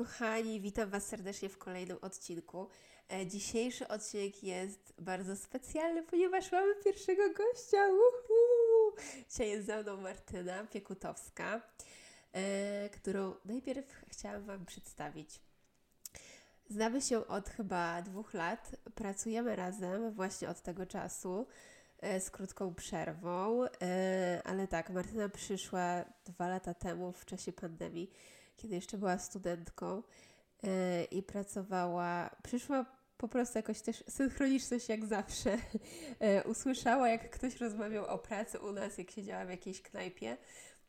Kochani, witam Was serdecznie w kolejnym odcinku. E, Dzisiejszy odcinek jest bardzo specjalny, ponieważ mamy pierwszego gościa. Uhu! Dzisiaj jest ze mną Martyna Piekutowska, e, którą najpierw chciałam Wam przedstawić. Znamy się od chyba dwóch lat, pracujemy razem właśnie od tego czasu e, z krótką przerwą, ale tak, Martyna przyszła dwa lata temu w czasie pandemii, kiedy jeszcze była studentką e, i pracowała, przyszła po prostu jakoś też synchroniczność jak zawsze. E, Usłyszała, jak ktoś rozmawiał o pracy u nas, jak siedziała w jakiejś knajpie.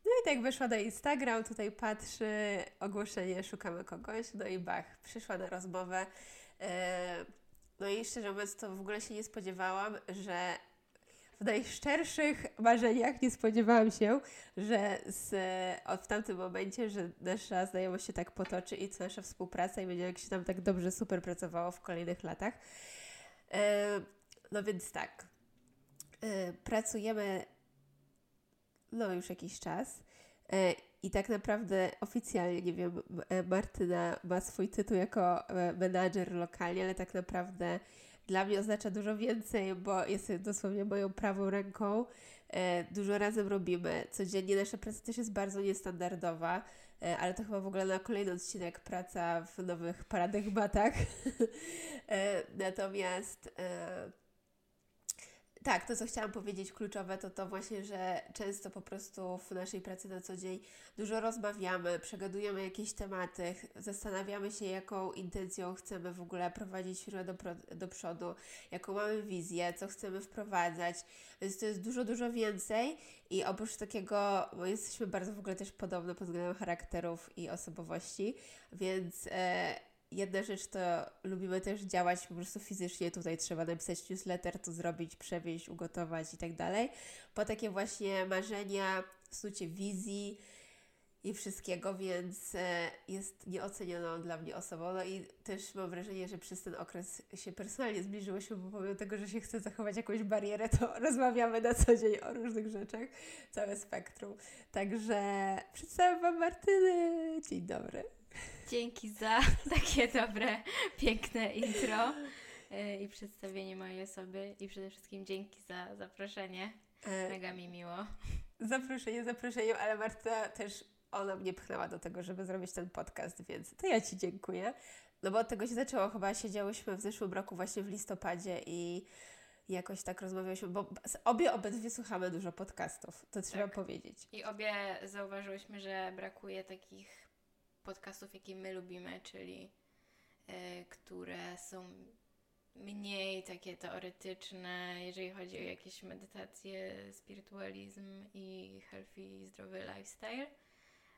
No i tak weszła na Instagram, tutaj patrzy, ogłoszenie, szukamy kogoś, no i bach, przyszła na rozmowę. E, No i szczerze mówiąc, to w ogóle się nie spodziewałam, że w najszczerszych marzeniach nie spodziewałam się, że z, od w tamtym momencie, że nasza znajomość się tak potoczy i co nasza współpraca i będzie jak się nam tak dobrze, super pracowało w kolejnych latach. E, No więc tak, e, pracujemy no już jakiś czas e, i tak naprawdę oficjalnie, nie wiem, e, Martyna ma swój tytuł jako e, menadżer lokalnie, ale tak naprawdę dla mnie oznacza dużo więcej, bo jest dosłownie moją prawą ręką. E, Dużo razem robimy. Codziennie nasza praca też jest bardzo niestandardowa, e, ale to chyba w ogóle na kolejny odcinek praca w nowych paradygmatach. E, Natomiast tak, to co chciałam powiedzieć kluczowe, to to właśnie, że często po prostu w naszej pracy na co dzień dużo rozmawiamy, przegadujemy jakieś tematy, zastanawiamy się, jaką intencją chcemy w ogóle prowadzić firmę do, do przodu, jaką mamy wizję, co chcemy wprowadzać, więc to jest dużo, dużo więcej i oprócz takiego, bo jesteśmy bardzo w ogóle też podobne pod względem charakterów i osobowości, więc e, jedna rzecz to lubimy też działać po prostu fizycznie. Tutaj trzeba napisać newsletter, to zrobić, przewieźć, ugotować i tak dalej. Po takie właśnie marzenia, snucie wizji i wszystkiego, więc e, jest nieocenioną dla mnie osobą. No i też mam wrażenie, że przez ten okres się personalnie zbliżyłyśmy, bo pomimo tego, że się chce zachować jakąś barierę, to rozmawiamy na co dzień o różnych rzeczach, całe spektrum. Także przedstawiam Wam Martyny. Dzień dobry. Dzięki za takie dobre, piękne intro e, i przedstawienie mojej osoby i przede wszystkim dzięki za zaproszenie. E, Mega mi miło. Zaproszenie zaproszeniem, ale Marta też ona mnie pchnęła do tego, żeby zrobić ten podcast, więc to ja Ci dziękuję. No bo od tego się zaczęło, chyba siedziałyśmy w zeszłym roku właśnie w listopadzie i jakoś tak rozmawiałyśmy, bo obie obydwie słuchamy dużo podcastów, to trzeba Tak. powiedzieć. I obie zauważyłyśmy, że brakuje takich podcastów, jakie my lubimy, czyli e, które są mniej takie teoretyczne, jeżeli chodzi o jakieś medytacje, spiritualizm i healthy zdrowy lifestyle,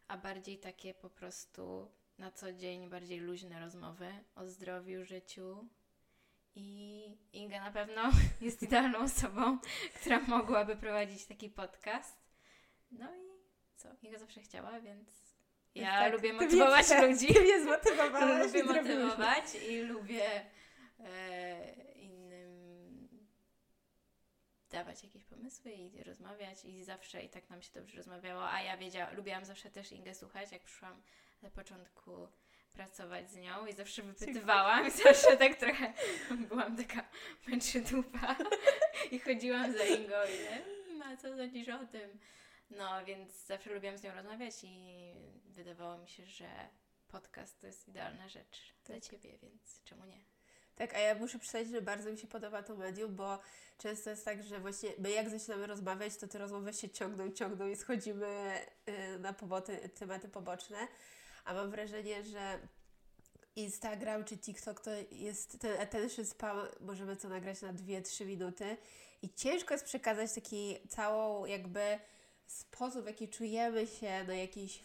a bardziej takie po prostu na co dzień, bardziej luźne rozmowy o zdrowiu, życiu. I Inga na pewno jest idealną osobą, która mogłaby prowadzić taki podcast. No i co? Inga zawsze chciała, więc ja Tak, lubię ty mnie- motywować ludzi. Ty mnie zmotywowałaś lubię motywować i lubię e, innym dawać jakieś pomysły i rozmawiać i zawsze i tak nam się dobrze rozmawiało, a ja wiedziałam, lubiłam zawsze też Ingę słuchać, jak przyszłam na początku pracować z nią i zawsze wypytywałam i zawsze tak trochę byłam taka męczydupa i chodziłam za Ingą i nie, "Mm, a co sądzisz o tym? No, więc zawsze lubiłam z nią rozmawiać i wydawało mi się, że podcast to jest idealna rzecz dla Tak. Ciebie, więc czemu nie? Tak, a ja muszę przyznać, że bardzo mi się podoba to medium, bo często jest tak, że właśnie my jak zaczynamy rozmawiać, to te rozmowy się ciągną, ciągną i schodzimy y, na poboty, tematy poboczne, a mam wrażenie, że Instagram czy TikTok to jest ten attention span, możemy to nagrać na 2-3 minuty i ciężko jest przekazać taki całą jakby sposób, w jaki czujemy się na jakiś,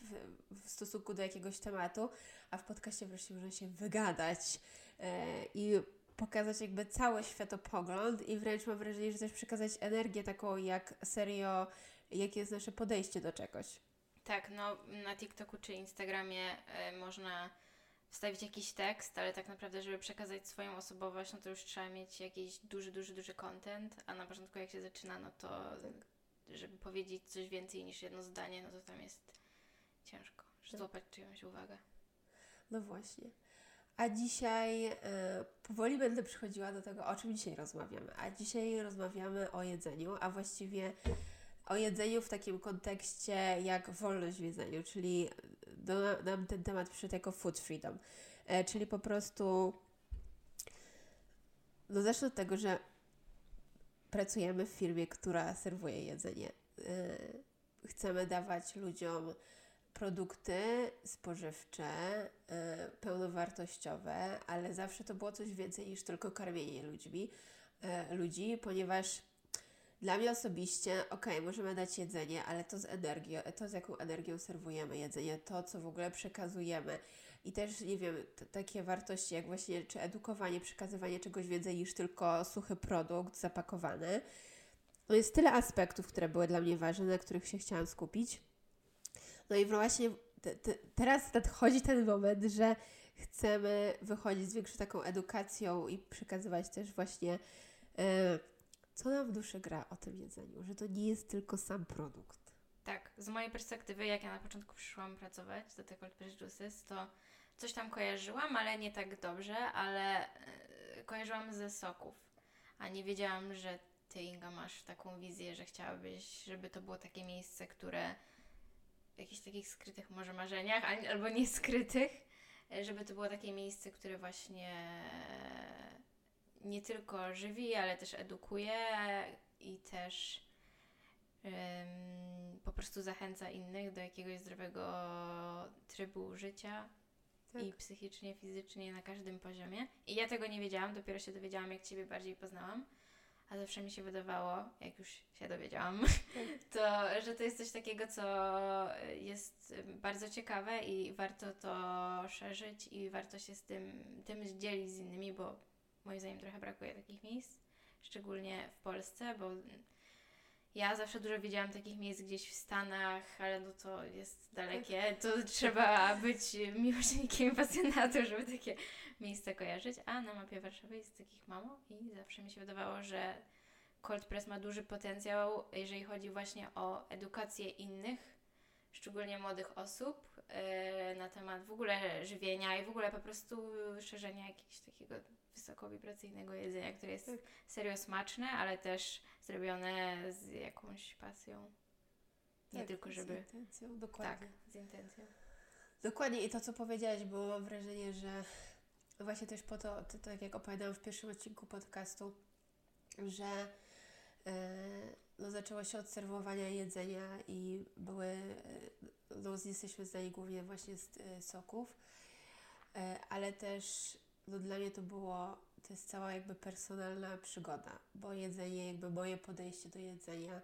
w, stosunku do jakiegoś tematu, a w podcaście wreszcie można się wygadać, e, i pokazać jakby cały światopogląd i wręcz mam wrażenie, że też przekazać energię taką, jak serio, jakie jest nasze podejście do czegoś. Tak, no na TikToku czy Instagramie e, można wstawić jakiś tekst, ale tak naprawdę, żeby przekazać swoją osobowość, no to już trzeba mieć jakiś duży, duży, duży content, a na początku jak się zaczyna, no to żeby powiedzieć coś więcej niż jedno zdanie, no to tam jest ciężko, żeby złapać czyjąś uwagę. No właśnie. A dzisiaj e, powoli będę przychodziła do tego, o czym dzisiaj rozmawiamy. A dzisiaj rozmawiamy o jedzeniu, a właściwie o jedzeniu w takim kontekście jak wolność w jedzeniu, czyli do, nam ten temat przyszedł jako food freedom. E, czyli po prostu no zacznę od tego, że pracujemy w firmie, która serwuje jedzenie. E, chcemy dawać ludziom produkty spożywcze, y, pełnowartościowe, ale zawsze to było coś więcej niż tylko karmienie ludźmi, y, ludzi, ponieważ dla mnie osobiście, ok, możemy dać jedzenie, ale to z energią, to z jaką energią serwujemy jedzenie, to co w ogóle przekazujemy. I też, nie wiem, takie wartości jak właśnie, czy edukowanie, przekazywanie czegoś więcej niż tylko suchy produkt zapakowany. No jest tyle aspektów, które były dla mnie ważne, na których się chciałam skupić. No i właśnie te, te, teraz nadchodzi ten moment, że chcemy wychodzić z większą taką edukacją i przekazywać też właśnie, e, co nam w duszy gra o tym jedzeniu, że to nie jest tylko sam produkt. Tak, z mojej perspektywy, jak ja na początku przyszłam pracować do tego Juices, to coś tam kojarzyłam, ale nie tak dobrze, ale e, kojarzyłam ze soków, a nie wiedziałam, że Ty, Inga, masz taką wizję, że chciałabyś, żeby to było takie miejsce, które w jakichś takich skrytych może marzeniach, al- albo nieskrytych, e, żeby to było takie miejsce, które właśnie nie tylko żywi, ale też edukuje i też po prostu zachęca innych do jakiegoś zdrowego trybu życia Tak. i psychicznie, fizycznie, na każdym poziomie. I ja tego nie wiedziałam, dopiero się dowiedziałam, jak Ciebie bardziej poznałam. A zawsze mi się wydawało, jak już się dowiedziałam, to, że to jest coś takiego, co jest bardzo ciekawe i warto to szerzyć i warto się z tym, tym dzielić z innymi, bo moim zdaniem trochę brakuje takich miejsc, szczególnie w Polsce, bo ja zawsze dużo widziałam takich miejsc gdzieś w Stanach, ale no to jest dalekie, to trzeba być miłośnikiem, pasjonatem, żeby takie miejsca kojarzyć, a na mapie Warszawy jest takich mało i zawsze mi się wydawało, że Cold Press ma duży potencjał, jeżeli chodzi właśnie o edukację innych, szczególnie młodych osób, yy, na temat w ogóle żywienia i w ogóle po prostu szerzenia jakiegoś takiego wysokowibracyjnego jedzenia, które jest Tak. serio smaczne, ale też zrobione z jakąś pasją. Nie Tak, tylko, z żeby. intencją, Tak, dokładnie. z intencją. Dokładnie i to, co powiedziałaś, bo mam wrażenie, że właśnie też po to, to tak jak opowiadałam w pierwszym odcinku podcastu, że e, no, zaczęło się od serwowania jedzenia i były, e, no, jesteśmy zdani głównie właśnie z e, soków, ale też no, dla mnie to było, to jest cała jakby personalna przygoda, bo jedzenie, jakby moje podejście do jedzenia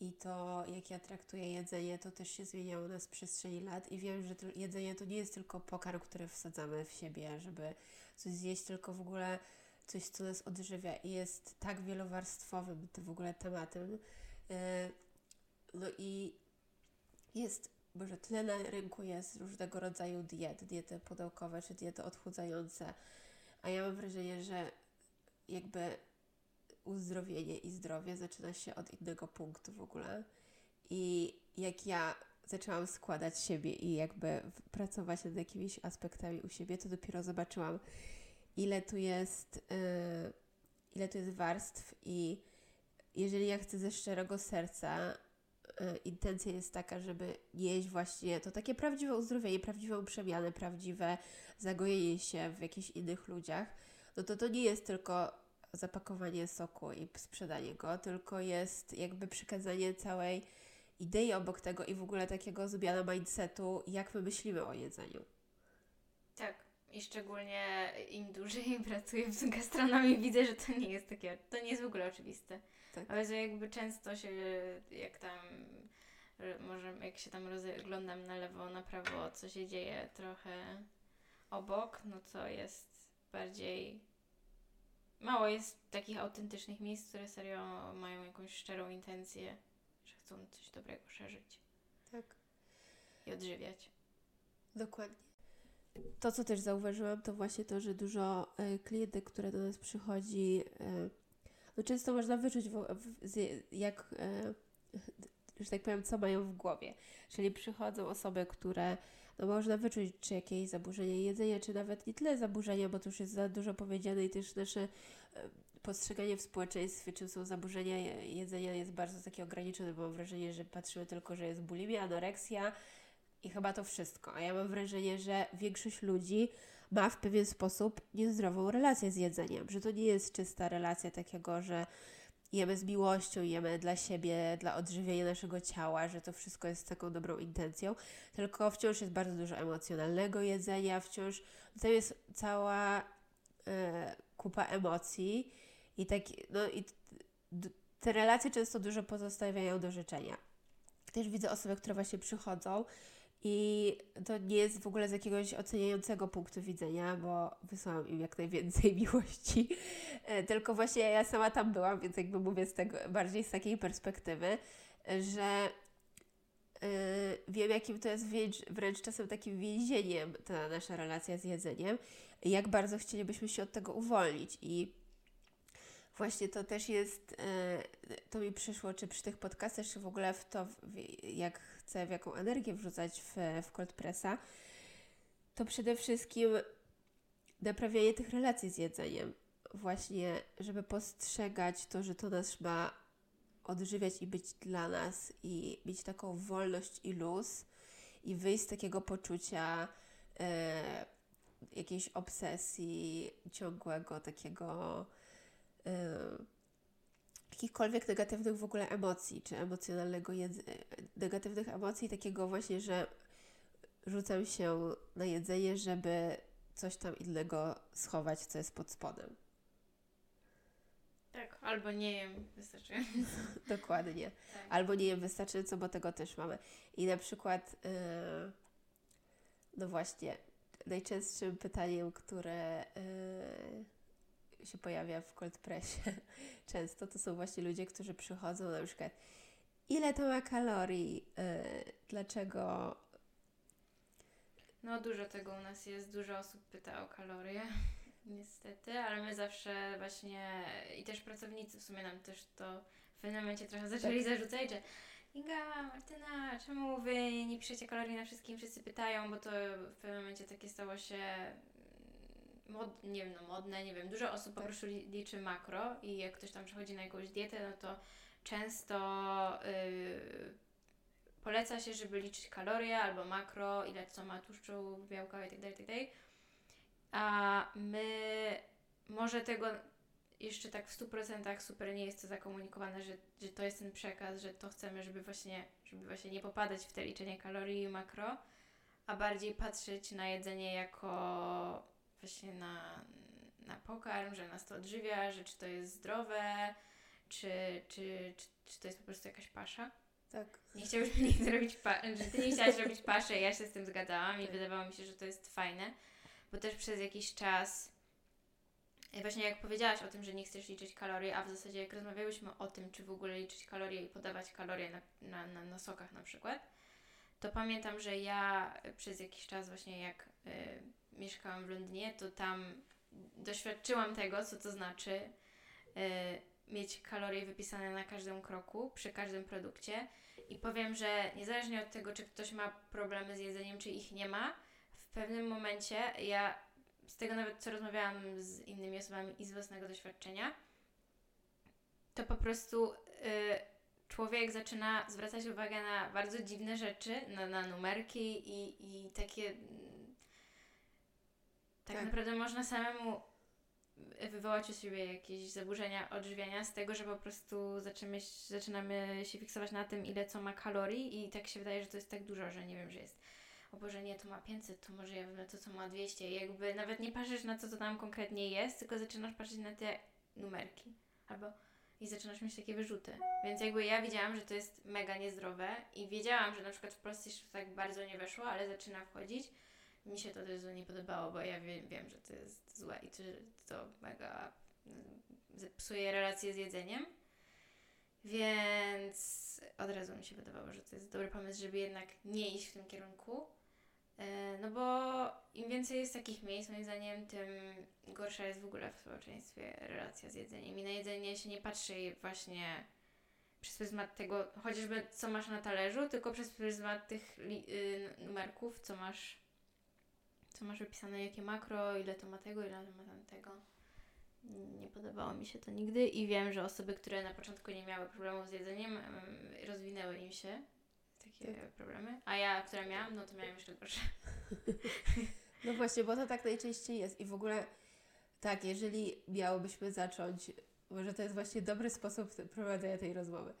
i to, jak ja traktuję jedzenie, to też się zmieniało na przestrzeni lat i wiem, że to jedzenie to nie jest tylko pokarm, który wsadzamy w siebie, żeby coś zjeść, tylko w ogóle coś, co nas odżywia i jest tak wielowarstwowym to w ogóle tematem. Yy, No i jest, może tyle na rynku jest różnego rodzaju diet, diety pudełkowe czy diety odchudzające, a ja mam wrażenie, że jakby uzdrowienie i zdrowie zaczyna się od innego punktu w ogóle. I jak ja zaczęłam składać siebie i jakby pracować nad jakimiś aspektami u siebie, to dopiero zobaczyłam, ile tu jest, yy, ile tu jest warstw i jeżeli ja chcę ze szczerego serca, intencja jest taka, żeby jeść właśnie to takie prawdziwe uzdrowienie, prawdziwą przemianę, prawdziwe zagojenie się w jakichś innych ludziach, no to to nie jest tylko zapakowanie soku i sprzedanie go, tylko jest jakby przekazanie całej idei obok tego i w ogóle takiego zmiana mindsetu, jak my myślimy o jedzeniu. Tak. I szczególnie im dłużej pracuję w gastronomii, widzę, że to nie jest takie, to nie jest w ogóle oczywiste. Tak. Ale że jakby często się, jak tam, że może jak się tam rozglądam na lewo, na prawo, co się dzieje trochę obok, no to jest bardziej mało jest takich autentycznych miejsc, które serio mają jakąś szczerą intencję, że chcą coś dobrego szerzyć Tak. i odżywiać. Dokładnie. To, co też zauważyłam, to właśnie to, że dużo e, klientek, które do nas przychodzi, e, no często można wyczuć, w, w, jak, e, że tak powiem, co mają w głowie. Czyli przychodzą osoby, które, no można wyczuć, czy jakieś zaburzenie jedzenia, czy nawet nie tyle zaburzenia, bo to już jest za dużo powiedziane i też nasze e, postrzeganie w społeczeństwie, czym są zaburzenia je- jedzenia jest bardzo takie ograniczone, bo mam wrażenie, że patrzymy tylko, że jest bulimia, anoreksja, i chyba to wszystko. A ja mam wrażenie, że większość ludzi ma w pewien sposób niezdrową relację z jedzeniem, że to nie jest czysta relacja takiego, że jemy z miłością, jemy dla siebie, dla odżywienia naszego ciała, że to wszystko jest z taką dobrą intencją, tylko wciąż jest bardzo dużo emocjonalnego jedzenia, wciąż tam jest cała e, kupa emocji i tak, no i te relacje często dużo pozostawiają do życzenia. Też widzę osoby, które właśnie przychodzą i to nie jest w ogóle z jakiegoś oceniającego punktu widzenia, bo wysłałam im jak najwięcej miłości. E, Tylko właśnie ja sama tam byłam, więc jakby mówię z tego, bardziej z takiej perspektywy, że e, wiem, jakim to jest wręcz, wręcz czasem takim więzieniem ta nasza relacja z jedzeniem jak bardzo chcielibyśmy się od tego uwolnić. I Właśnie to też jest, e, to mi przyszło, czy przy tych podcastach, czy w ogóle w to, jak chcę, w jaką energię wrzucać w, w cold pressa, to przede wszystkim naprawianie tych relacji z jedzeniem. Właśnie, żeby postrzegać to, że to nas ma odżywiać i być dla nas i mieć taką wolność i luz i wyjść z takiego poczucia e, jakiejś obsesji, ciągłego takiego e, jakichkolwiek negatywnych w ogóle emocji, czy emocjonalnego jedz- negatywnych emocji, takiego właśnie, że rzucam się na jedzenie, żeby coś tam innego schować, co jest pod spodem. Tak, albo nie jem wystarczająco. Dokładnie. Tak. Albo nie jem wystarczająco, bo tego też mamy. I na przykład, yy, no właśnie, najczęstszym pytaniem, które yy, się pojawia w cold pressie często, to są właśnie ludzie, którzy przychodzą na przykład, ile to ma kalorii, yy, dlaczego, No dużo tego u nas jest, dużo osób pyta o kalorie, niestety, ale my zawsze właśnie i też pracownicy w sumie nam też to w pewnym momencie trochę zaczęli zarzucać, że Inga, Martyna, czemu wy nie piszecie kalorii na wszystkim, wszyscy pytają, bo to w pewnym momencie takie stało się mod, nie wiem, no modne, nie wiem, dużo osób po Tak. prostu li- liczy makro i jak ktoś tam przechodzi na jakąś dietę, no to często yy, poleca się, żeby liczyć kalorie albo makro, ile co ma tłuszczu, białka itd., itd. A my może tego jeszcze tak w 100% super nie jest to zakomunikowane, że, że to jest ten przekaz, że to chcemy, żeby właśnie, żeby właśnie nie popadać w te liczenie kalorii i makro, a bardziej patrzeć na jedzenie jako właśnie na, na pokarm, że nas to odżywia, że czy to jest zdrowe, czy, czy, czy, czy to jest po prostu jakaś pasza. tak, Nie chciałyśmy nigdy robić pa- że ty nie chciałaś robić paszy, ja się z tym zgadzałam i wydawało mi się, że to jest fajne, bo też przez jakiś czas e, właśnie jak powiedziałaś o tym, że nie chcesz liczyć kalorii, a w zasadzie jak rozmawiałyśmy o tym, czy w ogóle liczyć kalorie i podawać kalorie na, na, na, na sokach na przykład, to pamiętam, że ja przez jakiś czas właśnie jak y, mieszkałam w Londynie, to tam doświadczyłam tego, co to znaczy y, mieć kalorie wypisane na każdym kroku, przy każdym produkcie i powiem, że niezależnie od tego, czy ktoś ma problemy z jedzeniem, czy ich nie ma, w pewnym momencie ja z tego nawet, co rozmawiałam z innymi osobami i z własnego doświadczenia, to po prostu y, człowiek zaczyna zwracać uwagę na bardzo dziwne rzeczy, na, na numerki i, i takie. Tak, Tak. naprawdę można samemu wywołać u siebie jakieś zaburzenia odżywiania z tego, że po prostu zaczynamy, zaczynamy się fiksować na tym, ile co ma kalorii i tak się wydaje, że to jest tak dużo, że nie wiem, że jest o Boże, nie, to ma 500, to może ja wezmę to, co ma 200 i jakby nawet nie patrzysz na to, co tam konkretnie jest, tylko zaczynasz patrzeć na te numerki albo i zaczynasz mieć takie wyrzuty. Więc jakby ja wiedziałam, że to jest mega niezdrowe i wiedziałam, że na przykład w Polsce jeszcze tak bardzo nie weszło, ale zaczyna wchodzić, mi się to też nie podobało, bo ja wiem, wiem że to jest złe i to, to mega mm, psuje relacje z jedzeniem. Więc od razu mi się wydawało, że to jest dobry pomysł, żeby jednak nie iść w tym kierunku. E, No bo im więcej jest takich miejsc, moim zdaniem, tym gorsza jest w ogóle w społeczeństwie relacja z jedzeniem. I na jedzenie się nie patrzy właśnie przez pryzmat tego, chociażby co masz na talerzu, tylko przez pryzmat tych y, numerków, co masz, co masz wypisane, jakie makro, ile to ma tego, ile to ma tamtego. Nie podobało mi się to nigdy i wiem, że osoby, które na początku nie miały problemów z jedzeniem, em, rozwinęły im się takie problemy, a ja, która miałam, no to miałam jeszcze gorsze. No właśnie, bo to tak najczęściej jest. I w ogóle tak, jeżeli miałobyśmy zacząć, może to jest właśnie dobry sposób prowadzenia tej rozmowy.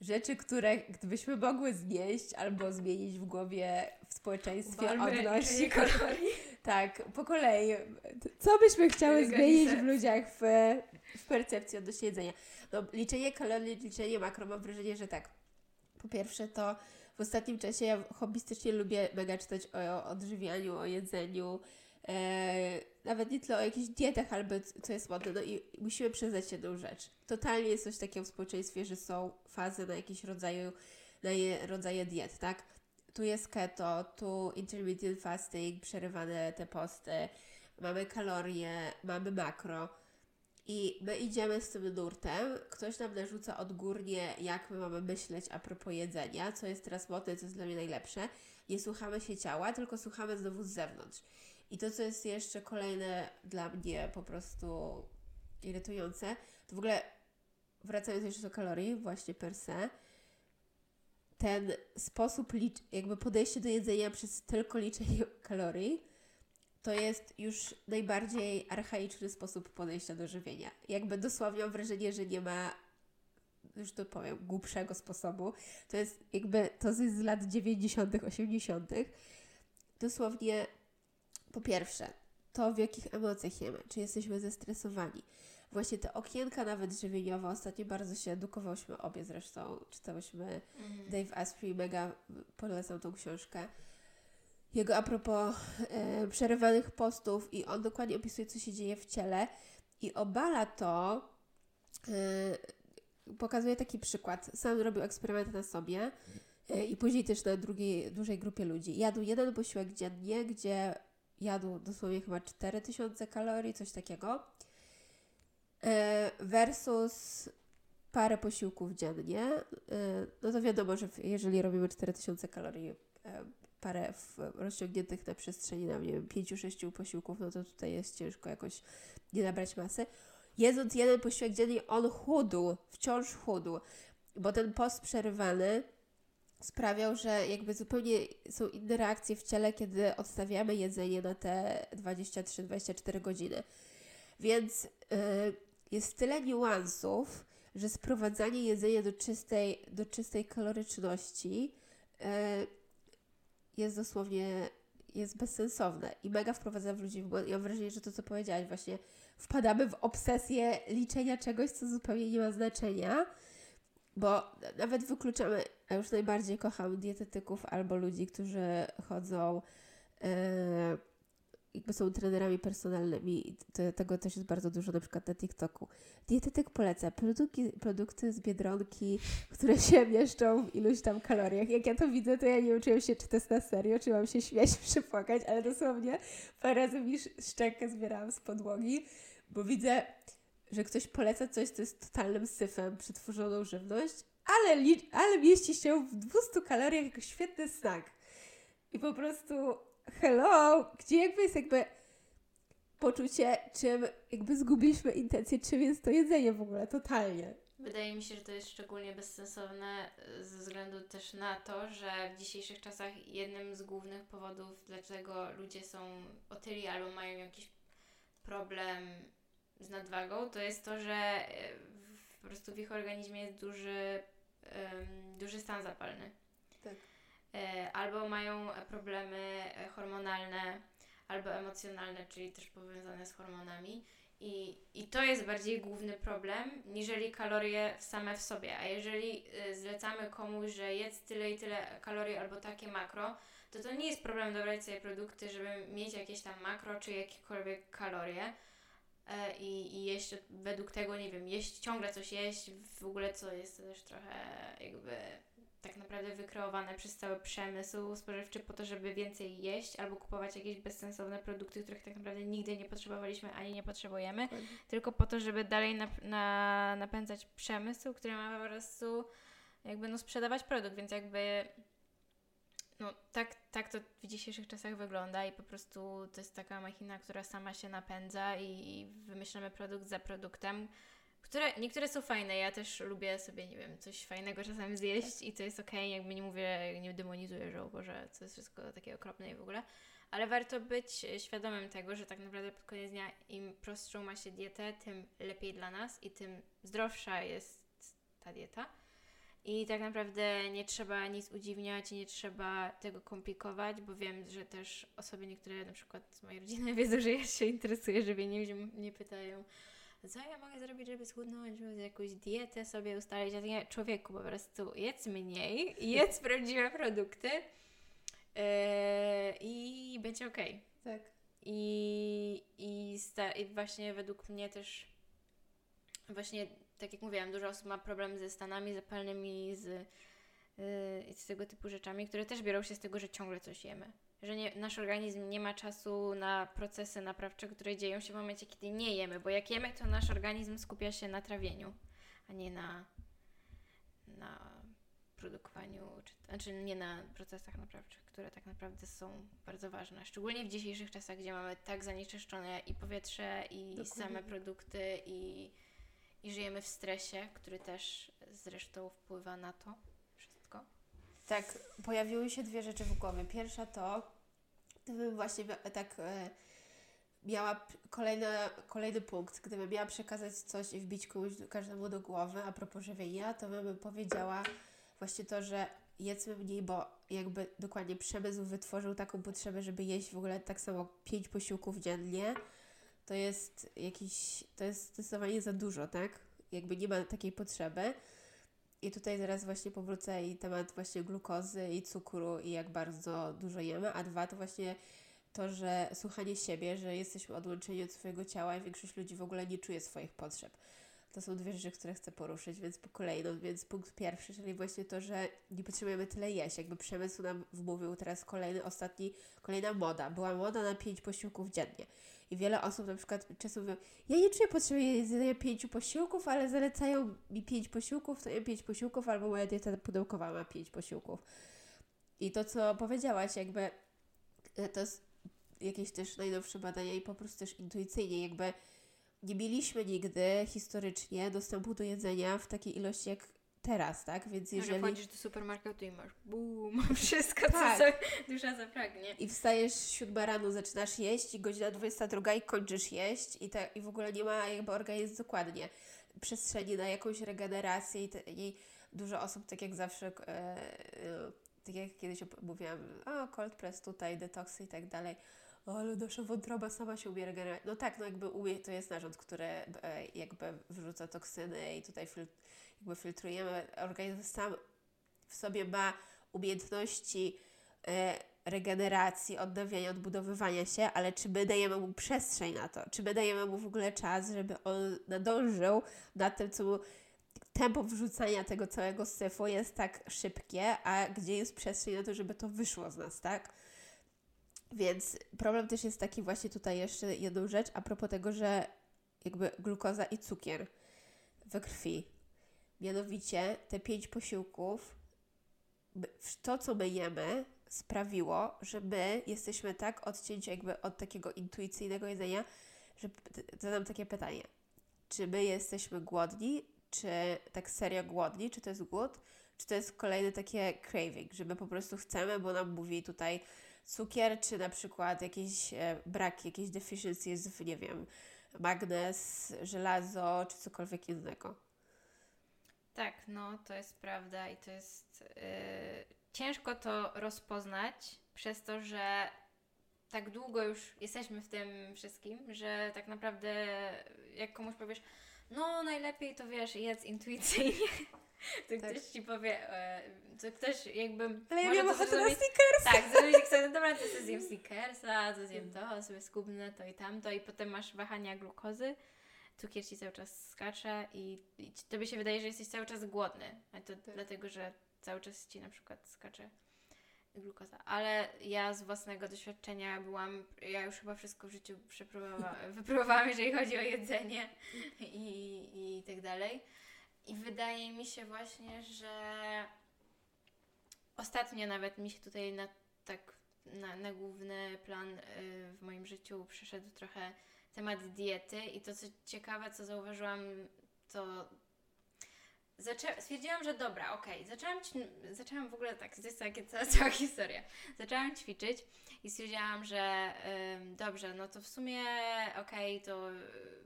Rzeczy, które gdybyśmy mogły znieść albo zmienić w głowie w społeczeństwie odnośnie kalorii. Tak, po kolei. Co byśmy chciały zmienić w ludziach w, w percepcji odnośnie jedzenia? No, liczenie kalorii, liczenie makro, mam wrażenie, że tak. Po pierwsze, to w ostatnim czasie ja hobbystycznie lubię mega czytać o, o odżywianiu, o jedzeniu, e, nawet nie tyle o jakichś dietach, albo co jest modne. No i musimy przyznać jedną rzecz. Totalnie jest coś takiego w społeczeństwie, że są fazy na jakieś rodzaju, na je, rodzaje diet, tak? tu jest keto, tu intermittent fasting, przerywane te posty, mamy kalorie, mamy makro. I my idziemy z tym nurtem, ktoś nam narzuca odgórnie, jak my mamy myśleć a propos jedzenia, co jest teraz modne, co jest dla mnie najlepsze. Nie słuchamy się ciała, tylko słuchamy znowu z zewnątrz. I to, co jest jeszcze kolejne dla mnie po prostu irytujące, to w ogóle wracając jeszcze do kalorii, właśnie per se, ten sposób, licz- jakby podejście do jedzenia przez tylko liczenie kalorii, to jest już najbardziej archaiczny sposób podejścia do żywienia. Jakby dosłownie mam wrażenie, że nie ma, już to powiem, głupszego sposobu. To jest jakby, to jest z lat 90., 80. Dosłownie, po pierwsze, to w jakich emocjach jemy, czy jesteśmy zestresowani. Właśnie te okienka nawet żywieniowe, ostatnio bardzo się edukowałyśmy obie zresztą, czytałyśmy Mhm. Dave Asprey, mega polecam tą książkę. Jego a propos e, przerywanych postów i on dokładnie opisuje, co się dzieje w ciele i obala to, e, pokazuje taki przykład. Sam robił eksperymenty na sobie e, i później też na drugiej, dużej grupie ludzi. Jadł jeden posiłek dziennie, gdzie jadł dosłownie chyba 4000 kalorii, coś takiego, e, versus parę posiłków dziennie, y, no to wiadomo, że jeżeli robimy 4000 kalorii, e, parę rozciągniętych na przestrzeni, na nie wiem, 5-6 posiłków, no to tutaj jest ciężko jakoś nie nabrać masy. Jedząc jeden posiłek dziennie, on chudł, wciąż chudł, bo ten post przerywany sprawiał, że jakby zupełnie są inne reakcje w ciele, kiedy odstawiamy jedzenie na te 23-24 godziny. Więc y, jest tyle niuansów, że sprowadzanie jedzenia do czystej, do czystej kaloryczności e, jest dosłownie jest bezsensowne i mega wprowadza w ludzi w błąd. Ja mam wrażenie, że to, co powiedziałaś, właśnie wpadamy w obsesję liczenia czegoś, co zupełnie nie ma znaczenia, bo nawet wykluczamy, a już najbardziej kocham dietetyków albo ludzi, którzy chodzą e, jakby są trenerami personalnymi to, tego też jest bardzo dużo na przykład na TikToku. Dietetyk poleca produkty, produkty z Biedronki, które się mieszczą w iluś tam kaloriach. Jak ja to widzę, to ja nie wiem, się czy to jest na serio, czy mam się śmiać, przypłakać, ale dosłownie parę razy mi sz- szczękę zbierałam z podłogi, bo widzę, że ktoś poleca coś, co jest totalnym syfem, przetworzoną żywność, ale, ale mieści się w 200 kaloriach jako świetny snack. I po prostu hello, gdzie jakby jest jakby poczucie, czym jakby zgubiliśmy intencję, czym jest to jedzenie w ogóle, totalnie. Wydaje mi się, że to jest szczególnie bezsensowne ze względu też na to, że w dzisiejszych czasach jednym z głównych powodów, dlaczego ludzie są otyli albo mają jakiś problem z nadwagą, to jest to, że y, w- po prostu w ich organizmie jest duży, ym, duży stan zapalny. Tak. E, Albo mają problemy e, hormonalne, albo emocjonalne, czyli też powiązane z hormonami. I, I to jest bardziej główny problem, niżeli kalorie same w sobie. A jeżeli zlecamy komuś, że jedz tyle i tyle kalorii albo takie makro, to to nie jest problem dobrać sobie produkty, żeby mieć jakieś tam makro czy jakiekolwiek kalorie e, i, i jeść według tego, nie wiem, jeść ciągle coś jeść, w ogóle co jest też trochę jakby tak naprawdę wykreowane przez cały przemysł spożywczy po to, żeby więcej jeść albo kupować jakieś bezsensowne produkty, których tak naprawdę nigdy nie potrzebowaliśmy ani nie potrzebujemy, tylko po to, żeby dalej nap- na, napędzać przemysł, który ma po prostu jakby no sprzedawać produkt, więc jakby no tak, tak to w dzisiejszych czasach wygląda i po prostu to jest taka machina, która sama się napędza i wymyślamy produkt za produktem, które niektóre są fajne, ja też lubię sobie, nie wiem, coś fajnego czasem zjeść i to jest okej, jakby nie mówię, nie demonizuję, że o Boże, to jest wszystko takie okropne i w ogóle, ale warto być świadomym tego, że tak naprawdę pod koniec dnia im prostszą ma się dietę, tym lepiej dla nas i tym zdrowsza jest ta dieta. I tak naprawdę nie trzeba nic udziwniać i nie trzeba tego komplikować, bo wiem, że też osoby niektóre, na przykład z mojej rodziny, wiedzą, że ja się interesuję żywieniem, mnie pytają, co ja mogę zrobić, żeby schudnąć, żeby jakąś dietę sobie ustalić. Ja nie, człowieku, po prostu jedz mniej, jedz prawdziwe produkty yy, i będzie okej. Tak. I, i, sta, I właśnie według mnie też, właśnie tak jak mówiłam, dużo osób ma problem ze stanami zapalnymi, z, yy, z tego typu rzeczami, które też biorą się z tego, że ciągle coś jemy. Że nie, nasz organizm nie ma czasu na procesy naprawcze, które dzieją się w momencie, kiedy nie jemy, bo jak jemy, to nasz organizm skupia się na trawieniu, a nie na, na produkowaniu, czy, znaczy nie na procesach naprawczych, które tak naprawdę są bardzo ważne. Szczególnie w dzisiejszych czasach, gdzie mamy tak zanieczyszczone i powietrze, i Dokładnie. same produkty, i, i żyjemy w stresie, który też zresztą wpływa na to wszystko. Tak, pojawiły się dwie rzeczy w głowie. Pierwsza to, gdybym właśnie tak e, miała kolejna, kolejny punkt, gdybym miała przekazać coś i wbić komuś, każdemu do głowy a propos żywienia, to bym powiedziała właśnie to, że jedzmy mniej, bo jakby dokładnie przemysł wytworzył taką potrzebę, żeby jeść w ogóle tak samo pięć posiłków dziennie. To jest jakiś, to jest zdecydowanie za dużo, tak? Jakby nie ma takiej potrzeby. I tutaj zaraz właśnie powrócę i temat właśnie glukozy i cukru i jak bardzo dużo jemy, a dwa to właśnie to, że słuchanie siebie, że jesteśmy odłączeni od swojego ciała i większość ludzi w ogóle nie czuje swoich potrzeb. To są dwie rzeczy, które chcę poruszyć, więc po kolei, no, więc punkt pierwszy, czyli właśnie to, że nie potrzebujemy tyle jeść. Jakby przemysł nam wmówił teraz kolejny, ostatni, kolejna moda. Była moda na pięć posiłków dziennie. I wiele osób na przykład często mówią, ja nie czuję potrzeby jedzenia pięciu posiłków, ale zalecają mi pięć posiłków, to jem pięć posiłków, albo moja dieta pudełkowa ma pięć posiłków. I to, co powiedziałaś, jakby e, to jest jakieś też najnowsze badania i po prostu też intuicyjnie, jakby nie mieliśmy nigdy historycznie dostępu do jedzenia w takiej ilości jak teraz, tak? Więc Jeżeli... wchodzisz do supermarketu i masz boom, wszystko, Tak. co sobie dusza zapragnie. I wstajesz siódma rano, zaczynasz jeść i godzina 22 i kończysz jeść i, te, i w ogóle nie ma jakby organizm dokładnie przestrzeni na jakąś regenerację i, te, i dużo osób, tak jak zawsze, e, e, tak jak kiedyś mówiłam, o cold press tutaj, detoksy i tak dalej, ale nasza wątroba sama się umie regenerować. No tak, no jakby umie, to jest narząd, który e, jakby wyrzuca toksyny i tutaj jakby filtrujemy. Organizm sam w sobie ma umiejętności e, regeneracji, odnawiania, odbudowywania się, ale czy my dajemy mu przestrzeń na to? Czy my dajemy mu w ogóle czas, żeby on nadążył nad tym, co mu tempo wrzucania tego całego syfu jest tak szybkie, a gdzie jest przestrzeń na to, żeby to wyszło z nas, tak? Więc problem też jest taki właśnie tutaj jeszcze jedną rzecz, a propos tego, że jakby glukoza i cukier we krwi. Mianowicie te pięć posiłków, to co my jemy, sprawiło, że my jesteśmy tak odcięci jakby od takiego intuicyjnego jedzenia, że zadam takie pytanie. Czy my jesteśmy głodni, czy tak serio głodni, czy to jest głód, czy to jest kolejne takie craving, że my po prostu chcemy, bo nam mówi tutaj cukier, czy na przykład jakieś e, braki, jakieś deficiencies w, nie wiem, magnez, żelazo, czy cokolwiek innego. Tak, no to jest prawda i to jest yy, ciężko to rozpoznać przez to, że tak długo już jesteśmy w tym wszystkim, że tak naprawdę jak komuś powiesz, no najlepiej to wiesz, jedz intuicyjnie, to Tak. ktoś ci powie, e, to ktoś jakby... Ale ja może miałam ochotę na zrobić- Snickersa. Tak, zrobić jak sobie, no dobra, to sobie zjem Snickersa, to zjem to, sobie skubnę to i tamto i potem masz wahania glukozy, cukier ci cały czas skacze i, i tobie się wydaje, że jesteś cały czas głodny, a to Tak. dlatego, że cały czas ci na przykład skacze glukoza. Ale ja z własnego doświadczenia byłam, ja już chyba wszystko w życiu wypróbowałam, jeżeli chodzi o jedzenie i, i tak dalej. I wydaje mi się właśnie, że ostatnio nawet mi się tutaj na tak na, na główny plan y, w moim życiu przyszedł trochę temat diety i to co ciekawe, co zauważyłam, to zaczę- stwierdziłam, że dobra, okej, zaczęłam, ci- zaczęłam w ogóle tak, to jest takie cała, cała historia. Zaczęłam ćwiczyć i stwierdziłam, że dobrze, no to w sumie okej, to y,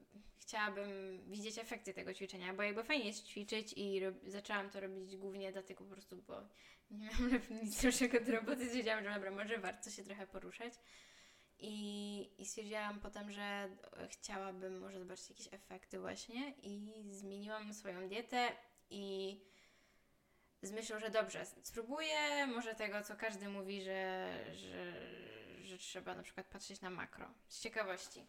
chciałabym widzieć efekty tego ćwiczenia, bo jakby fajnie jest ćwiczyć i rob- zaczęłam to robić głównie dlatego po prostu, bo nie miałam nic lepszego do roboty, stwierdziłam, że dobra, może warto się trochę poruszać. I, I stwierdziłam potem, że chciałabym może zobaczyć jakieś efekty właśnie i zmieniłam swoją dietę i z myślą, że dobrze, spróbuję może tego, co każdy mówi, że, że, że trzeba na przykład patrzeć na makro. Z ciekawości.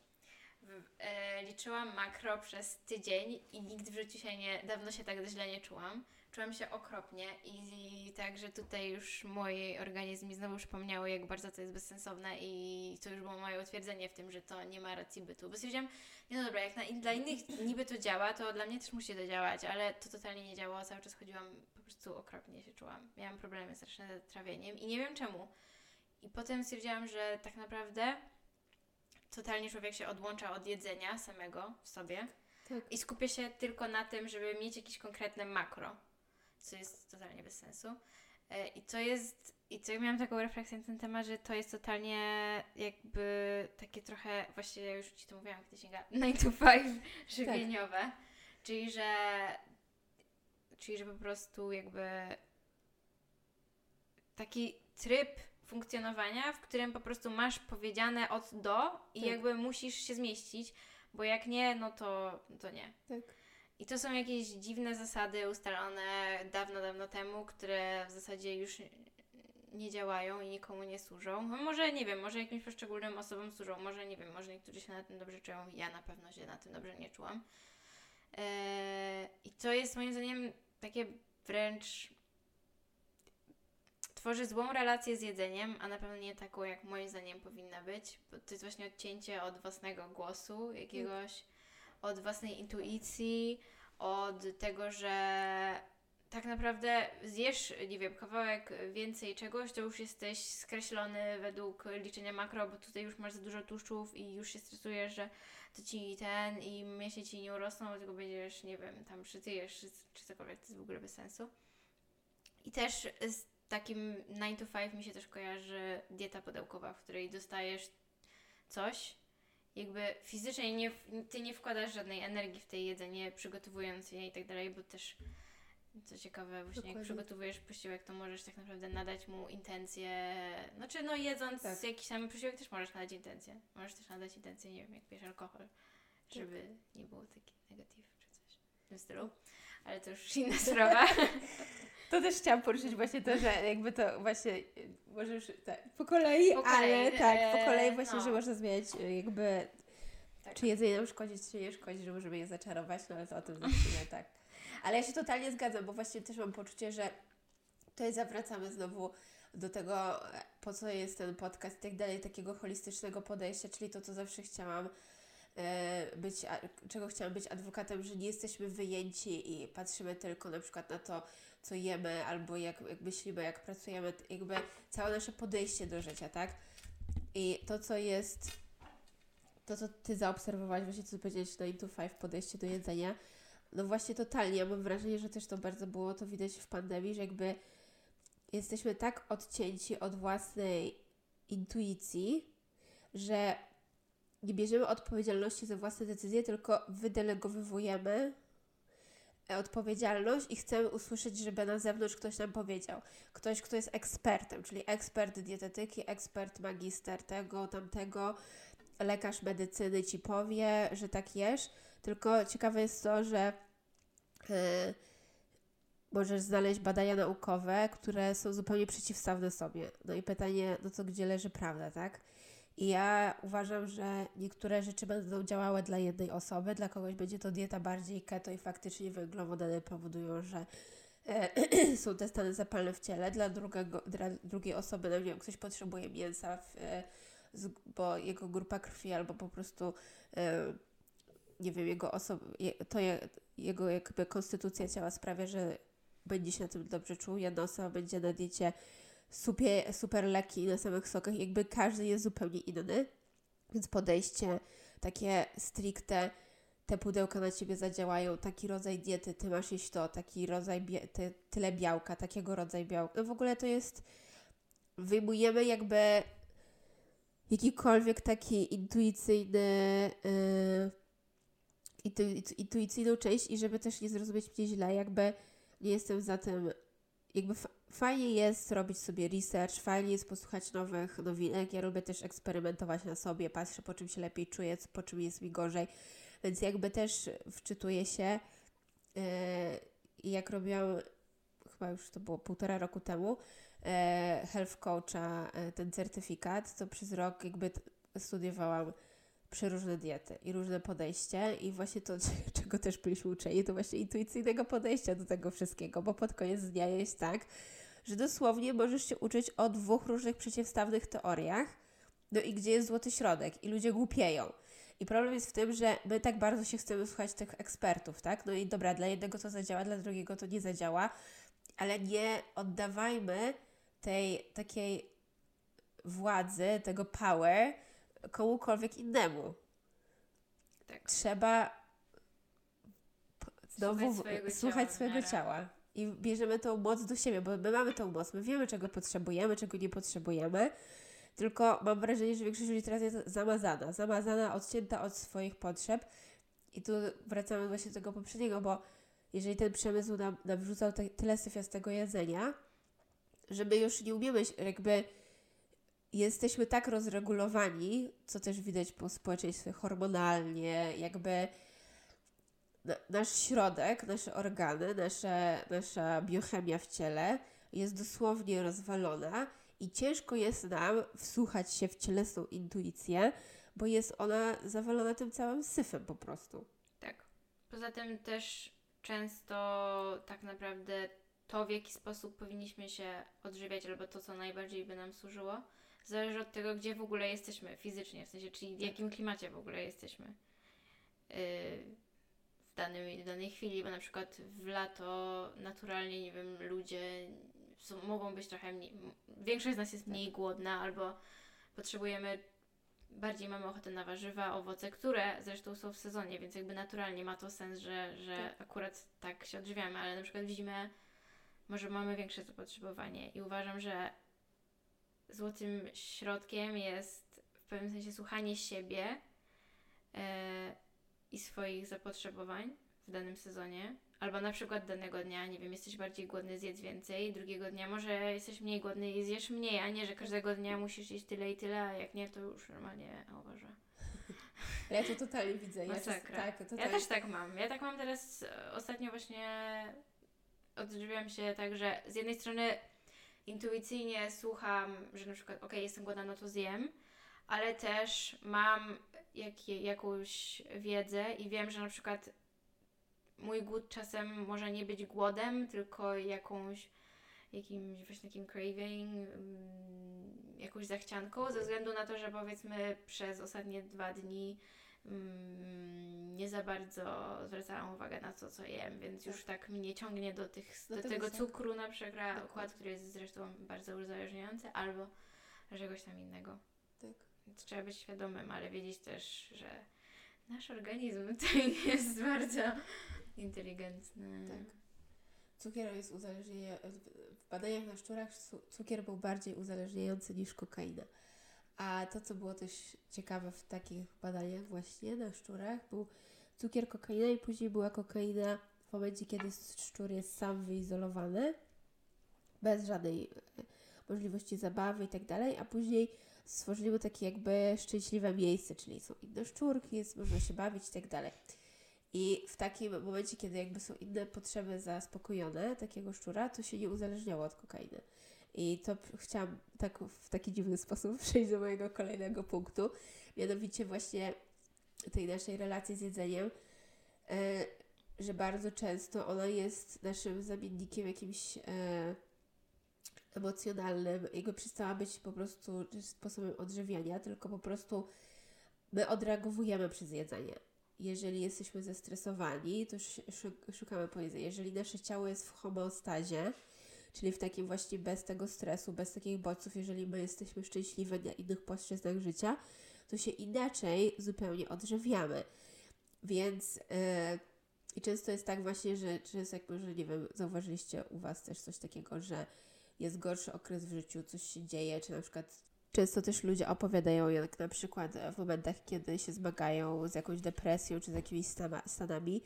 E, liczyłam makro przez tydzień i nigdy w życiu się nie, dawno się tak źle nie czułam. Czułam się okropnie i, i także tutaj już mój organizm mi znowu przypomniało, jak bardzo to jest bezsensowne i to już było moje utwierdzenie w tym, że to nie ma racji bytu. Bo stwierdziłam, nie no dobra, jak na, dla innych niby to działa, to dla mnie też musi to działać, ale to totalnie nie działało. Cały czas chodziłam, po prostu okropnie się czułam. Miałam problemy straszne z trawieniem i nie wiem czemu. I potem stwierdziłam, że tak naprawdę totalnie człowiek się odłącza od jedzenia samego w sobie Tak. i skupia się tylko na tym, żeby mieć jakieś konkretne makro, co jest totalnie bez sensu. E, I to jest, i co ja miałam taką refleksję na ten temat, że to jest totalnie jakby takie trochę, właśnie ja już Ci to mówiłam, sięga 9 to 5 żywieniowe, czyli że czyli że po prostu jakby taki tryb funkcjonowania, w którym po prostu masz powiedziane od do i Tak. jakby musisz się zmieścić, bo jak nie, no to, to nie. Tak. I to są jakieś dziwne zasady ustalone dawno, dawno temu, które w zasadzie już nie działają i nikomu nie służą. No może nie wiem, może jakimś poszczególnym osobom służą, może nie wiem, może niektórzy się na tym dobrze czują. Ja na pewno się na tym dobrze nie czułam. Eee, I to jest moim zdaniem takie wręcz tworzy złą relację z jedzeniem, a na pewno nie taką, jak moim zdaniem powinna być. Bo to jest właśnie odcięcie od własnego głosu jakiegoś, od własnej intuicji, od tego, że tak naprawdę zjesz, nie wiem, kawałek więcej czegoś, to już jesteś skreślony według liczenia makro, bo tutaj już masz za dużo tłuszczów i już się stresujesz, że to ci ten i mięśnie ci nie urosną, tylko będziesz, nie wiem, tam przytyjesz czy, cokolwiek, to jest w ogóle bez sensu. I też z takim 9 to 5 mi się też kojarzy dieta pudełkowa, w której dostajesz coś, jakby fizycznie nie, ty nie wkładasz żadnej energii w te jedzenie, przygotowując je i tak dalej, bo też co ciekawe, właśnie jak Dokładnie. przygotowujesz posiłek, to możesz tak naprawdę nadać mu intencję, znaczy no jedząc Tak. jakiś tam posiłek też możesz nadać intencję. Możesz też nadać intencję, nie wiem, jak pijesz alkohol, żeby nie było taki negatyw czy coś w tym stylu. Ale to już inna sprawa. To też chciałam poruszyć właśnie to, że jakby to właśnie, y, może już tak, po kolei, Po kolei, ale tak, po kolei e, właśnie, no. że można zmieniać y, jakby, Tak. czy jedzenie nam szkodzi, czy nie szkodzi, że możemy je zaczarować, no ale to o tym za chwilę, tak. Ale ja się totalnie zgadzam, bo właśnie też mam poczucie, że tutaj zawracamy znowu do tego, po co jest ten podcast i tak dalej, takiego holistycznego podejścia, czyli to, co zawsze chciałam e, być, czego chciałam być adwokatem, że nie jesteśmy wyjęci i patrzymy tylko na przykład na to, co jemy, albo jak, jak myślimy, jak pracujemy, jakby całe nasze podejście do życia, tak? I to, co jest, to, co Ty zaobserwowałaś, właśnie co powiedziałeś 9 to 5 podejście do jedzenia, no właśnie totalnie, ja mam wrażenie, że też to bardzo było to widać w pandemii, że jakby jesteśmy tak odcięci od własnej intuicji, że nie bierzemy odpowiedzialności za własne decyzje, tylko wydelegowujemy e, odpowiedzialność i chcemy usłyszeć, żeby na zewnątrz ktoś nam powiedział. Ktoś, kto jest ekspertem, czyli ekspert dietetyki, ekspert magister tego, tamtego, lekarz medycyny ci powie, że tak jesz. Tylko ciekawe jest to, że e, możesz znaleźć badania naukowe, które są zupełnie przeciwstawne sobie. No i pytanie, no to gdzie leży prawda, tak? I ja uważam, że niektóre rzeczy będą działały dla jednej osoby, dla kogoś będzie to dieta bardziej keto i faktycznie węglowodany powodują, że e, są te stany zapalne w ciele. Dla, drugiego, dla drugiej osoby, no nie wiem, ktoś potrzebuje mięsa, w, e, z, bo jego grupa krwi albo po prostu e, nie wiem, jego osoba, to je, jego jakby konstytucja ciała sprawia, że będzie się na tym dobrze czuł. Jedna osoba będzie na diecie super, super leki na samych sokach. Jakby każdy jest zupełnie inny, więc podejście takie stricte te pudełka na ciebie zadziałają, taki rodzaj diety, ty masz jeść to, taki rodzaj, bie- ty, tyle białka, takiego rodzaju białka. No w ogóle to jest, wyjmujemy jakby jakikolwiek taki intuicyjny, yy, intu, intuicyjną część i żeby też nie zrozumieć mnie źle, jakby nie jestem za tym, jakby fajnie jest robić sobie research, fajnie jest posłuchać nowych nowinek, ja lubię też eksperymentować na sobie, patrzę po czym się lepiej czuję, po czym jest mi gorzej, więc jakby też wczytuję się yy, jak robiłam, chyba już to było półtora roku temu, yy, health coacha, yy, ten certyfikat, to przez rok jakby studiowałam przeróżne diety i różne podejście i właśnie to, czego też byliśmy uczeni, to właśnie intuicyjnego podejścia do tego wszystkiego, bo pod koniec dnia jest tak, że dosłownie możesz się uczyć o dwóch różnych przeciwstawnych teoriach, no i gdzie jest złoty środek i ludzie głupieją. I problem jest w tym, że my tak bardzo się chcemy słuchać tych ekspertów, tak? No i dobra, dla jednego to zadziała, dla drugiego to nie zadziała, ale nie oddawajmy tej takiej władzy, tego power komukolwiek innemu. Tak. Trzeba znowu Słuchać swojego słuchać ciała swojego ciała. I bierzemy tą moc do siebie, bo my mamy tą moc, my wiemy, czego potrzebujemy, czego nie potrzebujemy. Tylko mam wrażenie, że większość ludzi teraz jest zamazana, zamazana, odcięta od swoich potrzeb. I tu wracamy właśnie do tego poprzedniego, bo jeżeli ten przemysł nam, nam wrzucał te, tyle syfiastego jedzenia, że my już nie umiemy jakby jesteśmy tak rozregulowani, co też widać po społeczeństwie hormonalnie, jakby na, nasz środek, nasze organy, nasze, nasza biochemia w ciele jest dosłownie rozwalona i ciężko jest nam wsłuchać się w cielesną intuicję, bo jest ona zawalona tym całym syfem po prostu. Tak. Poza tym też często tak naprawdę to, w jaki sposób powinniśmy się odżywiać, albo to, co najbardziej by nam służyło, zależy od tego, gdzie w ogóle jesteśmy fizycznie, w sensie, czyli w jakim klimacie w ogóle jesteśmy. Yy, w, danym, w danej chwili, bo na przykład w lato naturalnie, nie wiem, ludzie są, mogą być trochę mniej, większość z nas jest mniej głodna, albo potrzebujemy bardziej mamy ochotę na warzywa, owoce, które zresztą są w sezonie, więc jakby naturalnie ma to sens, że, że akurat tak się odżywiamy, ale na przykład w zimę może mamy większe zapotrzebowanie i uważam, że złotym środkiem jest w pewnym sensie słuchanie siebie e, i swoich zapotrzebowań w danym sezonie. Albo na przykład danego dnia, nie wiem, jesteś bardziej głodny, zjedz więcej, drugiego dnia może jesteś mniej głodny i zjesz mniej, a nie, że każdego dnia musisz jeść tyle i tyle, a jak nie, to już normalnie uważam. Ale ja to totalnie widzę. Ja, tak, Ja totalnie. też tak mam. Ja tak mam teraz ostatnio właśnie odżywiam się tak, że z jednej strony intuicyjnie słucham, że na przykład okej, jestem głodna, no to zjem, ale też mam jakie, jakąś wiedzę i wiem, że na przykład mój głód czasem może nie być głodem, tylko jakąś jakimś właśnie takim craving, mm, jakąś zachcianką, ze względu na to, że powiedzmy przez ostatnie dwa dni mm, nie za bardzo zwracałam uwagę na to, co jem, więc już tak mnie ciągnie do, tych, Do do, tego cukru na przykład, Dokładnie. który jest zresztą bardzo uzależniający, albo czegoś tam innego. Tak. Więc trzeba być świadomym, ale wiedzieć też, że nasz organizm to jest bardzo inteligentny. Tak. Cukier jest uzależnienie... W badaniach na szczurach cu- cukier był bardziej uzależniający niż kokaina. A to, co było też ciekawe w takich badaniach właśnie na szczurach, był cukier, kokaina i później była kokaina w momencie, kiedy szczur jest sam wyizolowany, bez żadnej e, możliwości zabawy i tak dalej, a później stworzyli mu takie jakby szczęśliwe miejsce, czyli są inne szczurki, jest, można się bawić i tak dalej. I w takim momencie, kiedy jakby są inne potrzeby zaspokojone takiego szczura, to się nie uzależniało od kokainy. I to chciałam tak w taki dziwny sposób przejść do mojego kolejnego punktu, mianowicie właśnie tej naszej relacji z jedzeniem, e, że bardzo często ona jest naszym zamiennikiem jakimś e, emocjonalnym, jakby przestała być po prostu sposobem odżywiania, tylko po prostu my odreagowujemy przez jedzenie. Jeżeli jesteśmy zestresowani, to sz- szu- szukamy powiedzenia. Jeżeli nasze ciało jest w homeostazie, czyli w takim właśnie bez tego stresu, bez takich bodźców, jeżeli my jesteśmy szczęśliwi na innych płaszczyznach życia, to się inaczej zupełnie odżywiamy. Więc yy, i często jest tak właśnie, że często jak może, nie wiem, zauważyliście u Was też coś takiego, że jest gorszy okres w życiu, coś się dzieje, czy na przykład często też ludzie opowiadają, jak na przykład w momentach, kiedy się zmagają z jakąś depresją, czy z jakimiś stana, stanami,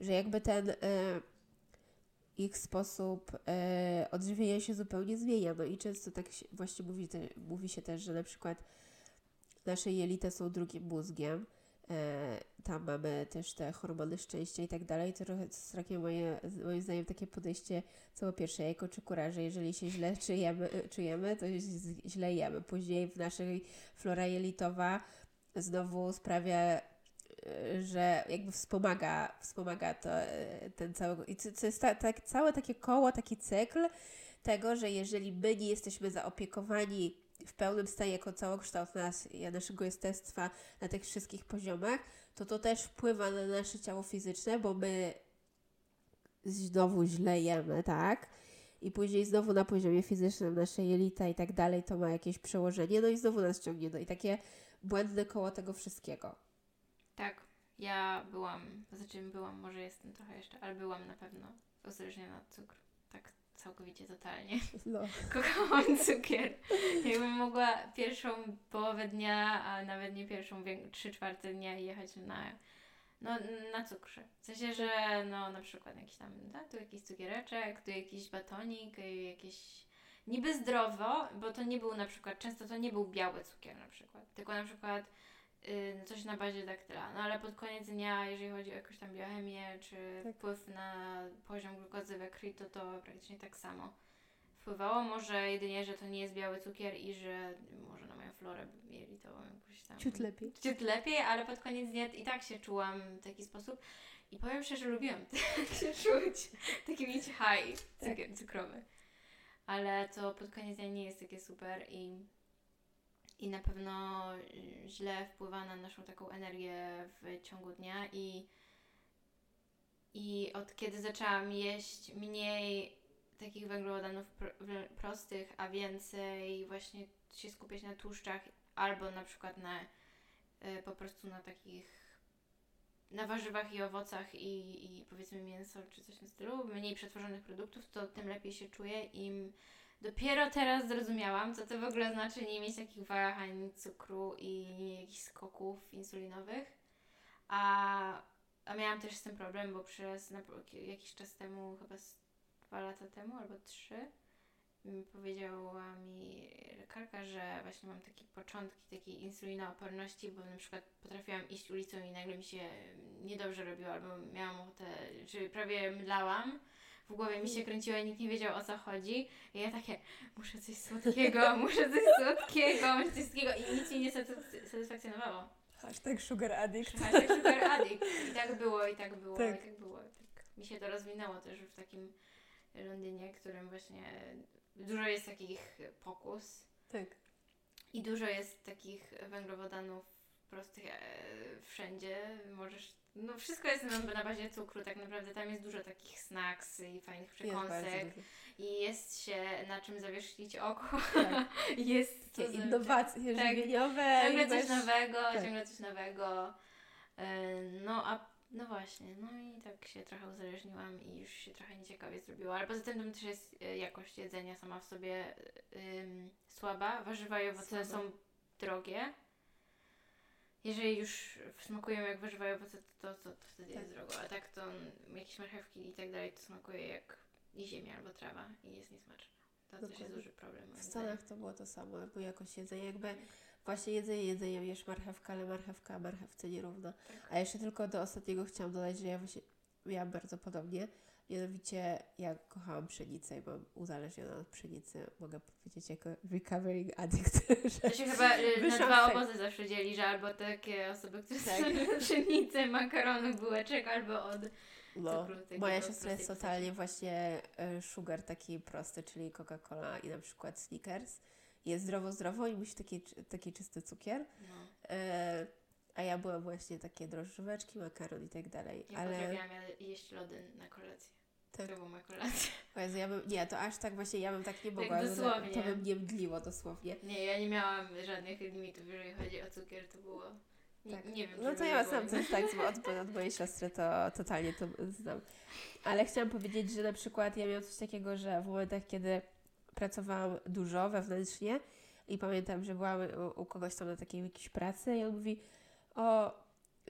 że jakby ten e, ich sposób e, odżywienia się zupełnie zmienia. No i często tak się, właśnie mówi, te, mówi się też, że na przykład nasze jelita są drugim mózgiem, E, tam mamy też te hormony szczęścia i tak dalej. To trochę jest takie moje, moim zdaniem takie podejście, po pierwsze, jajko czy kura, że jeżeli się źle czujemy, czujemy to źle jemy. Później w naszej flora jelitowa znowu sprawia, e, że jakby wspomaga, wspomaga to, e, ten cały, i co, jest ta, tak, całe takie koło, taki cykl tego, że jeżeli my nie jesteśmy zaopiekowani w pełnym stanie jako całokształt nas, naszego jestestwa na tych wszystkich poziomach, to to też wpływa na nasze ciało fizyczne, bo my znowu źle jemy, tak? I później znowu na poziomie fizycznym nasze jelita i tak dalej to ma jakieś przełożenie, no i znowu nas ciągnie do i takie błędne koło tego wszystkiego. Tak, ja byłam, znaczy byłam, może jestem trochę jeszcze, ale byłam na pewno uzależniona od cukru. Tak całkowicie, totalnie. No. Kochałam cukier. Jakbym mogła pierwszą połowę dnia, a nawet nie pierwszą, trzy czwarte dnia jechać na, no, na cukrze. W sensie, że no na przykład jakiś tam, da, tu jakiś cukiereczek, tu jakiś batonik, y, jakieś niby zdrowo, bo to nie był na przykład, często to nie był biały cukier na przykład, tylko na przykład coś na bazie daktyla. No ale pod koniec dnia, jeżeli chodzi o jakąś tam biochemię, czy Tak. wpływ na poziom glukozy we krwi, to to praktycznie tak samo wpływało. Może jedynie, że to nie jest biały cukier i że może na moją florę jelitową jakoś tam... Ciut lepiej. Ciut lepiej, ale pod koniec dnia i tak się czułam w taki sposób. I powiem szczerze, że lubiłam tak się czuć. Taki mieć high cukier, cukrowy. Ale to pod koniec dnia nie jest takie super i, i na pewno y, źle wpływa na naszą taką energię w ciągu dnia i i od kiedy zaczęłam jeść mniej takich węglowodanów prostych, a więcej właśnie się skupiać na tłuszczach albo na przykład na y, po prostu na takich na warzywach i owocach i, i powiedzmy mięso czy coś w stylu, mniej przetworzonych produktów, to tym lepiej się czuję i m- dopiero teraz zrozumiałam, co to w ogóle znaczy nie mieć takich wahań cukru i jakichś skoków insulinowych. A, a miałam też z tym problem, bo przez na, jakiś czas temu, chyba dwa lata temu albo trzy, powiedziała mi lekarka, że właśnie mam takie początki takiej insulinooporności, bo na przykład potrafiłam iść ulicą i nagle mi się niedobrze robiło, albo miałam ochotę, czy prawie mdlałam. W głowie mi się kręciło i nikt nie wiedział o co chodzi. I ja takie, muszę coś słodkiego, muszę coś słodkiego, muszę coś słodkiego i nic mi nie satys- satysfakcjonowało. Hashtag sugar addict. Hashtag sugar addict. I tak było, i tak było, Tak. i tak było. Tak. Mi się to rozwinęło też w takim Londynie, w którym właśnie dużo jest takich pokus Tak. i dużo jest takich węglowodanów prostych e, wszędzie. Możesz, no wszystko jest na, na bazie cukru, tak naprawdę tam jest dużo takich snacks i fajnych przekąsek i jest się na czym zawieszlić oko. Tak. jest Takie innowacje Tak. żywieniowe. Ciągle coś nowego, tak. ciągle coś nowego. E, No a no właśnie, no i tak się trochę uzależniłam i już się trochę nieciekawie zrobiło. Ale poza tym tam też jest e, jakość jedzenia sama w sobie ym, słaba. Warzywa i owoce Słaba. są drogie. Jeżeli już smakują jak warzywa i owoce, to, to, to wtedy Tak. jest drogo. A tak to jakieś marchewki i tak dalej to smakuje jak ziemia albo trawa i jest niesmaczne. To też jest Dokładnie. duży problem. W. Stanach to było to samo, jakby jakoś jedzenie, jakby właśnie jedzenie, jedzenie, jesz marchewkę, ale marchewka marchewce nierówna. Tak. A jeszcze tylko do ostatniego chciałam dodać, że ja właśnie miałam bardzo podobnie. Mianowicie ja kochałam pszenicę i byłam uzależniona od pszenicy. Mogę powiedzieć jako recovering addict, To się chyba y, na dwa obozy zawsze dzieli, że albo takie osoby, które Tak. tak. pszenicy, makaronów, bułeczek, albo od no, cukru moja siostra jest totalnie właśnie e, sugar taki prosty, czyli Coca-Cola i na przykład Snickers. Jest zdrowo, zdrowo i musi taki, taki czysty cukier. No. E, a ja byłam właśnie takie drożdżóweczki, makaron i tak dalej. Ja ale jad- jeść lody na kolację. Tak. To była moja kolacja. Jezu, ja bym, nie, to aż tak właśnie ja bym tak nie Tak mogła. że dosłownie. To bym nie mdliło dosłownie. Nie, ja nie miałam żadnych limitów, jeżeli chodzi o cukier, to było... Nie, Tak. nie wiem, No to ja sam coś tak od, od mojej siostry to totalnie to znam. Ale chciałam powiedzieć, że na przykład ja miałam coś takiego, że w momentach, kiedy pracowałam dużo wewnętrznie i pamiętam, że byłam u, u kogoś tam na takiej jakiejś pracy i on mówi, o,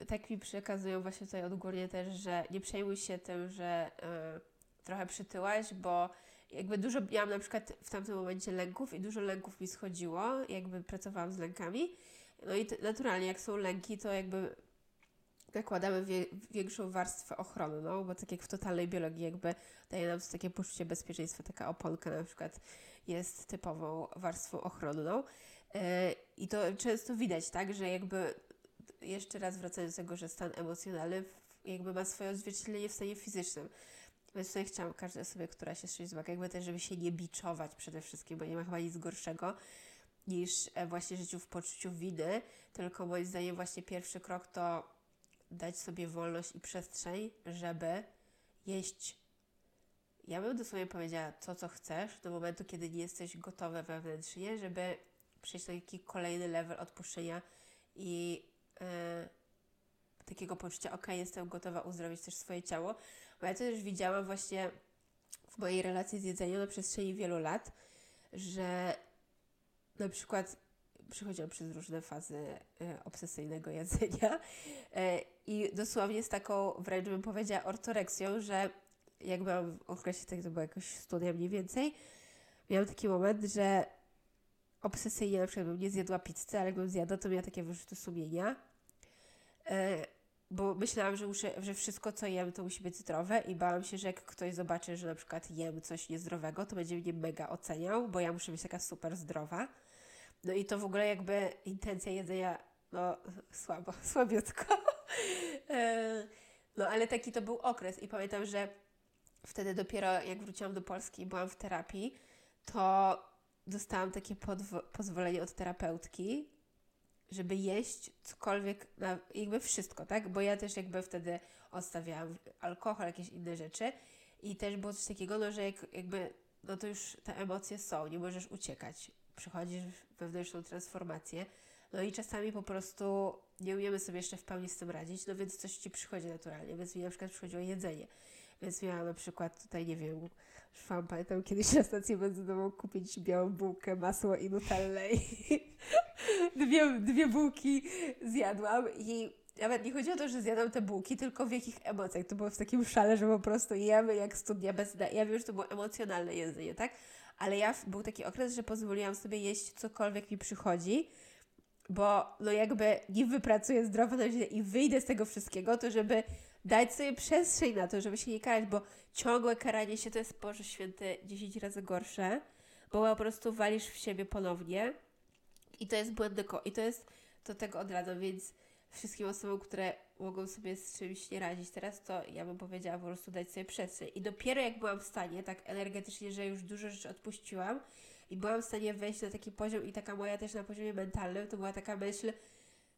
tak mi przekazują właśnie tutaj odgórnie też, że nie przejmuj się tym, że y, trochę przytyłaś, bo jakby dużo miałam na przykład w tamtym momencie lęków i dużo lęków mi schodziło, jakby pracowałam z lękami. No i naturalnie, jak są lęki, to jakby nakładamy wie- większą warstwę ochronną, bo tak jak w totalnej biologii jakby daje nam to takie poczucie bezpieczeństwa, taka oponka na przykład jest typową warstwą ochronną. E, I to często widać, tak, że jakby jeszcze raz wracając do tego, że stan emocjonalny jakby ma swoje odzwierciedlenie w stanie fizycznym. Więc tutaj chciałam każdej osobie, która się z czymś zmaga, jakby też, żeby się nie biczować przede wszystkim, bo nie ma chyba nic gorszego niż e, właśnie życiu w poczuciu winy, tylko moim zdaniem właśnie pierwszy krok to dać sobie wolność i przestrzeń, żeby jeść. Ja bym dosłownie powiedziała to, co chcesz, do momentu, kiedy nie jesteś gotowy wewnętrznie, żeby przejść na taki kolejny level odpuszczenia i e, takiego poczucia, ok, jestem gotowa uzdrowić też swoje ciało. Bo ja to też widziałam właśnie w mojej relacji z jedzeniem na przestrzeni wielu lat, że na przykład przechodziłam przez różne fazy e, obsesyjnego jedzenia e, i dosłownie z taką wręcz bym powiedziała ortoreksją, że jak w okresie, tak to była jakoś studia mniej więcej, miałam taki moment, że obsesyjnie na przykład bym nie zjadła pizzy, ale jakbym zjadła, to miała takie wyrzuty sumienia, e, bo myślałam, że, muszę, że wszystko, co jem, to musi być zdrowe i bałam się, że jak ktoś zobaczy, że na przykład jem coś niezdrowego, to będzie mnie mega oceniał, bo ja muszę być taka super zdrowa. No i to w ogóle jakby intencja jedzenia, no słabo, słabiutko. E, no ale taki to był okres i pamiętam, że wtedy dopiero jak wróciłam do Polski i byłam w terapii, to dostałam takie pozwolenie od terapeutki, żeby jeść cokolwiek, na, jakby wszystko, tak? Bo ja też jakby wtedy odstawiałam alkohol, jakieś inne rzeczy i też było coś takiego, no, że jak, jakby, no to już te emocje są, nie możesz uciekać. Przychodzisz w wewnętrzną transformację, no i czasami po prostu nie umiemy sobie jeszcze w pełni z tym radzić, no więc coś Ci przychodzi naturalnie, więc mi na przykład przychodziło jedzenie. Więc miałam na przykład tutaj, nie wiem, szłam, pamiętam kiedyś na stację benzynową kupić białą bułkę, masło i nutellę i dwie, dwie bułki zjadłam i nawet nie chodzi o to, że zjadłam te bułki, tylko w jakich emocjach. To było w takim szale, że po prostu jemy jak studnia bez. Ja wiem, że to było emocjonalne jedzenie, tak? Ale ja, był taki okres, że pozwoliłam sobie jeść cokolwiek mi przychodzi, bo no jakby nie wypracuję zdrowo na i wyjdę z tego wszystkiego, to żeby dać sobie przestrzeń na to, żeby się nie karać, bo ciągłe karanie się to jest, Boże Święty, 10 razy gorsze, bo po prostu walisz w siebie ponownie i to jest błędne ko- i to jest, to tego odradzam, więc wszystkim osobom, które mogą sobie z czymś nie radzić teraz, to ja bym powiedziała po prostu dać sobie przestrzeń. I dopiero jak byłam w stanie, tak energetycznie, że już dużo rzeczy odpuściłam i byłam w stanie wejść na taki poziom i taka moja też na poziomie mentalnym, to była taka myśl,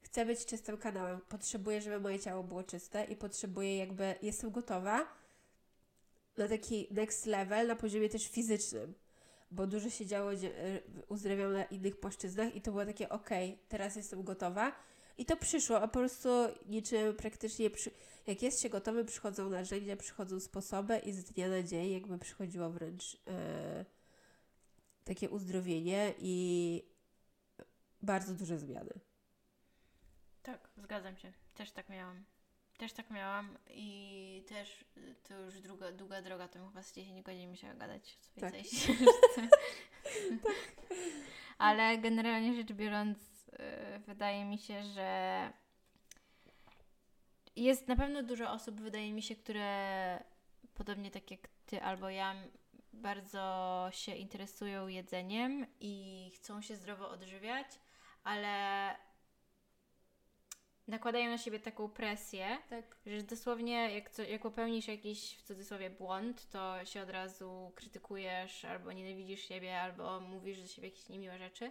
chcę być czystym kanałem, potrzebuję, żeby moje ciało było czyste i potrzebuję jakby, jestem gotowa na taki next level na poziomie też fizycznym, bo dużo się działo, e, uzdrawiam na innych płaszczyznach i to było takie, okej, teraz jestem gotowa i to przyszło, a po prostu niczym praktycznie, przy, jak jest się gotowy, przychodzą narzędzia, przychodzą sposoby i z dnia na dzień jakby przychodziło wręcz e, takie uzdrowienie i bardzo duże zmiany. Tak, zgadzam się. Też tak miałam. Też tak miałam i też to już druga, długa droga, to chyba z 10 godzin musiała gadać co Tak. więcej. Ale generalnie rzecz biorąc, y, wydaje mi się, że jest na pewno dużo osób, wydaje mi się, które podobnie tak jak ty albo ja, bardzo się interesują jedzeniem i chcą się zdrowo odżywiać, ale nakładają na siebie taką presję, Tak. że dosłownie jak, co, jak popełnisz jakiś w cudzysłowie błąd, to się od razu krytykujesz, albo nienawidzisz siebie, albo mówisz do siebie jakieś niemiłe rzeczy,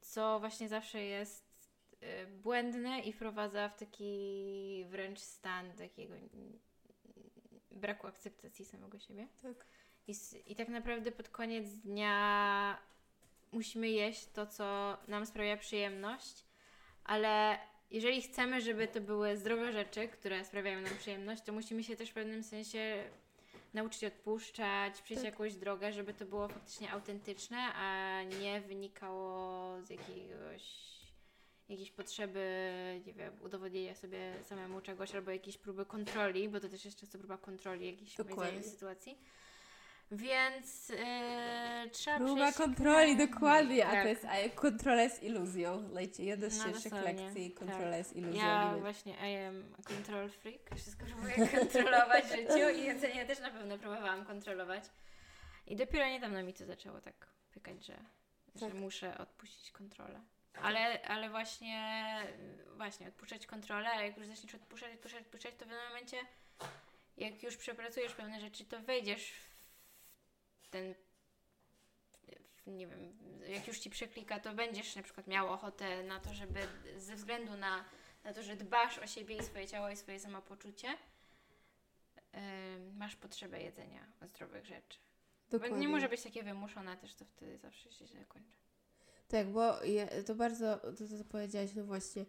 co właśnie zawsze jest y, błędne i wprowadza w taki wręcz stan takiego braku akceptacji samego siebie. Tak. I, I tak naprawdę pod koniec dnia musimy jeść to, co nam sprawia przyjemność, ale jeżeli chcemy, żeby to były zdrowe rzeczy, które sprawiają nam przyjemność, to musimy się też w pewnym sensie nauczyć odpuszczać, przejść Tak. jakąś drogę, żeby to było faktycznie autentyczne, a nie wynikało z jakiegoś jakiejś potrzeby, nie wiem, udowodnienia sobie samemu czegoś albo jakiejś próby kontroli, bo to też jest często próba kontroli jakiejś sytuacji. Więc yy, trzeba Próba przejść kontroli, dokładnie. A Tak. to jest a kontrola jest iluzją. Lejcie, jedna z No, pierwszych dosłownie, lekcji. tak. Kontrola jest iluzją. Ja właśnie I am control freak. Wszystko próbuję kontrolować w życiu i jedzenie też na pewno próbowałam kontrolować. I dopiero niedawno mi to zaczęło tak pykać, że, że Tak. muszę odpuścić kontrolę. Ale, ale właśnie, właśnie odpuszczać kontrolę, a jak już zaczniesz odpuszczać, odpuszczać, odpuszczać, to w pewnym momencie, jak już przepracujesz pewne rzeczy, to wejdziesz w ten, nie wiem, jak już ci przeklika, to będziesz na przykład miał ochotę na to, żeby ze względu na, na to, że dbasz o siebie i swoje ciało i swoje samopoczucie, ym, masz potrzebę jedzenia zdrowych rzeczy. Bo Dokładnie. nie może być takie wymuszone też, to wtedy zawsze się źle kończy. Tak, bo to bardzo, to co powiedziałaś, no właśnie.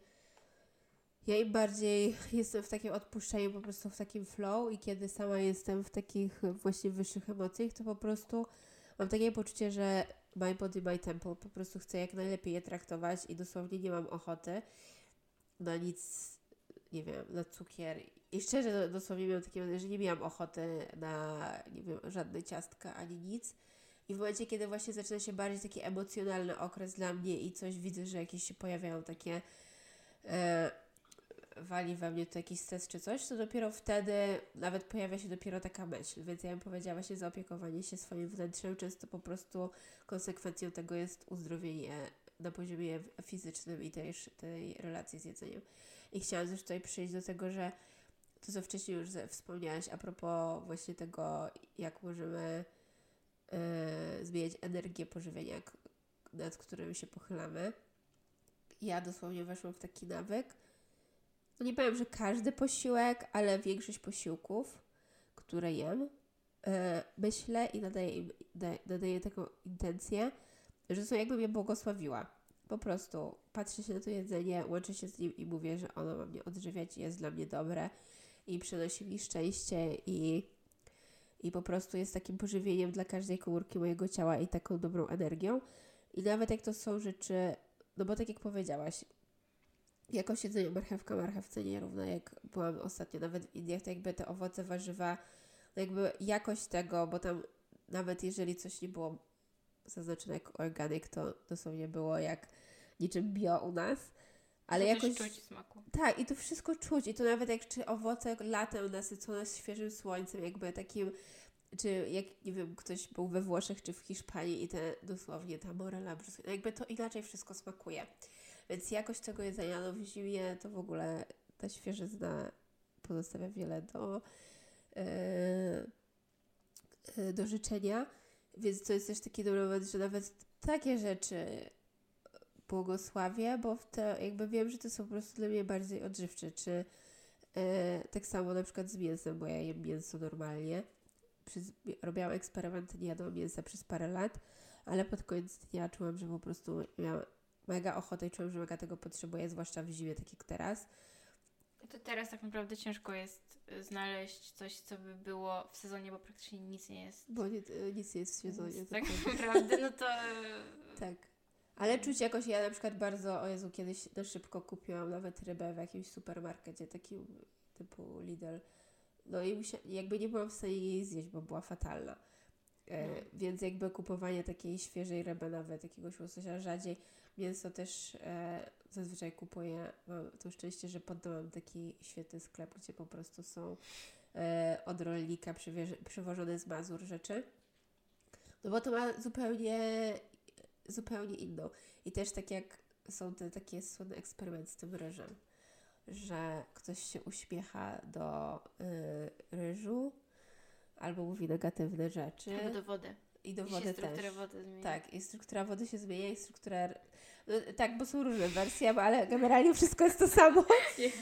Ja im bardziej jestem w takim odpuszczeniu, po prostu w takim flow i kiedy sama jestem w takich właśnie wyższych emocjach, to po prostu mam takie poczucie, że my body, my tempo, po prostu chcę jak najlepiej je traktować i dosłownie nie mam ochoty na nic, nie wiem, na cukier. I szczerze dosłownie miałam takie że nie miałam ochoty na, nie wiem, żadne ciastka ani nic. I w momencie, kiedy właśnie zaczyna się bardziej taki emocjonalny okres dla mnie i coś widzę, że jakieś się pojawiają takie e, wali we mnie to jakiś stres czy coś, to dopiero wtedy nawet pojawia się dopiero taka myśl. Więc ja bym powiedziała właśnie zaopiekowanie się swoim wnętrzem. Często po prostu konsekwencją tego jest uzdrowienie na poziomie fizycznym i też tej relacji z jedzeniem. I chciałam też tutaj przyjść do tego, że to, co wcześniej już wspomniałaś a propos właśnie tego, jak możemy e, zmieniać energię pożywienia, nad którym się pochylamy. Ja dosłownie weszłam w taki nawyk. Nie powiem, że każdy posiłek, ale większość posiłków, które jem, e, myślę i nadaję im da- nadaję taką intencję, że są jakbym je błogosławiła. Po prostu patrzę się na to jedzenie, łączę się z nim i mówię, że ono ma mnie odżywiać i jest dla mnie dobre i przynosi mi szczęście i i po prostu jest takim pożywieniem dla każdej komórki mojego ciała i taką dobrą energią. I nawet jak to są rzeczy, no bo tak jak powiedziałaś, jakość jedzenia marchewka marchewce nierówna, jak byłam ostatnio nawet w Indiach, to jakby te owoce, warzywa, no jakby jakość tego, bo tam nawet jeżeli coś nie było zaznaczone jako organic, to dosłownie było jak niczym bio u nas, ale to jakoś... czuć smaku. Tak, i to wszystko czuć. I to nawet jak czy owoce latem nasycone świeżym słońcem, jakby takim, czy jak, nie wiem, ktoś był we Włoszech czy w Hiszpanii i te dosłownie ta morela brzuska, no jakby to inaczej wszystko smakuje. Więc jakość tego jedzenia, no w zimie to w ogóle ta świeżyzna pozostawia wiele do, e, e, do życzenia. Więc to jest też taki dobry moment, że nawet takie rzeczy błogosławię, bo w to jakby wiem, że to są po prostu dla mnie bardziej odżywcze, czy e, tak samo na przykład z mięsem, bo ja jem mięso normalnie. Przez, robiłam eksperymenty, nie jadłam mięsa przez parę lat, ale pod koniec dnia czułam, że po prostu miałam mega ochotę i czułam, że mega tego potrzebuję, zwłaszcza w zimie, tak jak teraz. To teraz tak naprawdę ciężko jest y, znaleźć coś, co by było w sezonie, bo praktycznie nic nie jest. Bo nie, e, nic nie jest w sezonie. Tak naprawdę, no to Tak. Ale czuć jakoś, ja na przykład bardzo, o Jezu, kiedyś na szybko kupiłam nawet rybę w jakimś supermarkecie, takim typu Lidl. No i musia- jakby nie byłam w stanie jej zjeść, bo była fatalna. E, No. Więc jakby kupowanie takiej świeżej ryby, nawet jakiegoś łososia rzadziej. Mięso też e, zazwyczaj kupuję. Mam to szczęście, że pod domem taki świetny sklep, gdzie po prostu są e, od rolnika przywożone z Mazur rzeczy. No bo to ma zupełnie, zupełnie inną. I też tak jak są te takie słynne eksperymenty z tym ryżem, że ktoś się uśmiecha do y, ryżu albo mówi negatywne rzeczy Albo do wody. I do I wody struktura też. wody zmienia. Tak, i struktura wody się zmienia i struktura... No, tak, bo są różne wersje, ale generalnie wszystko jest to samo.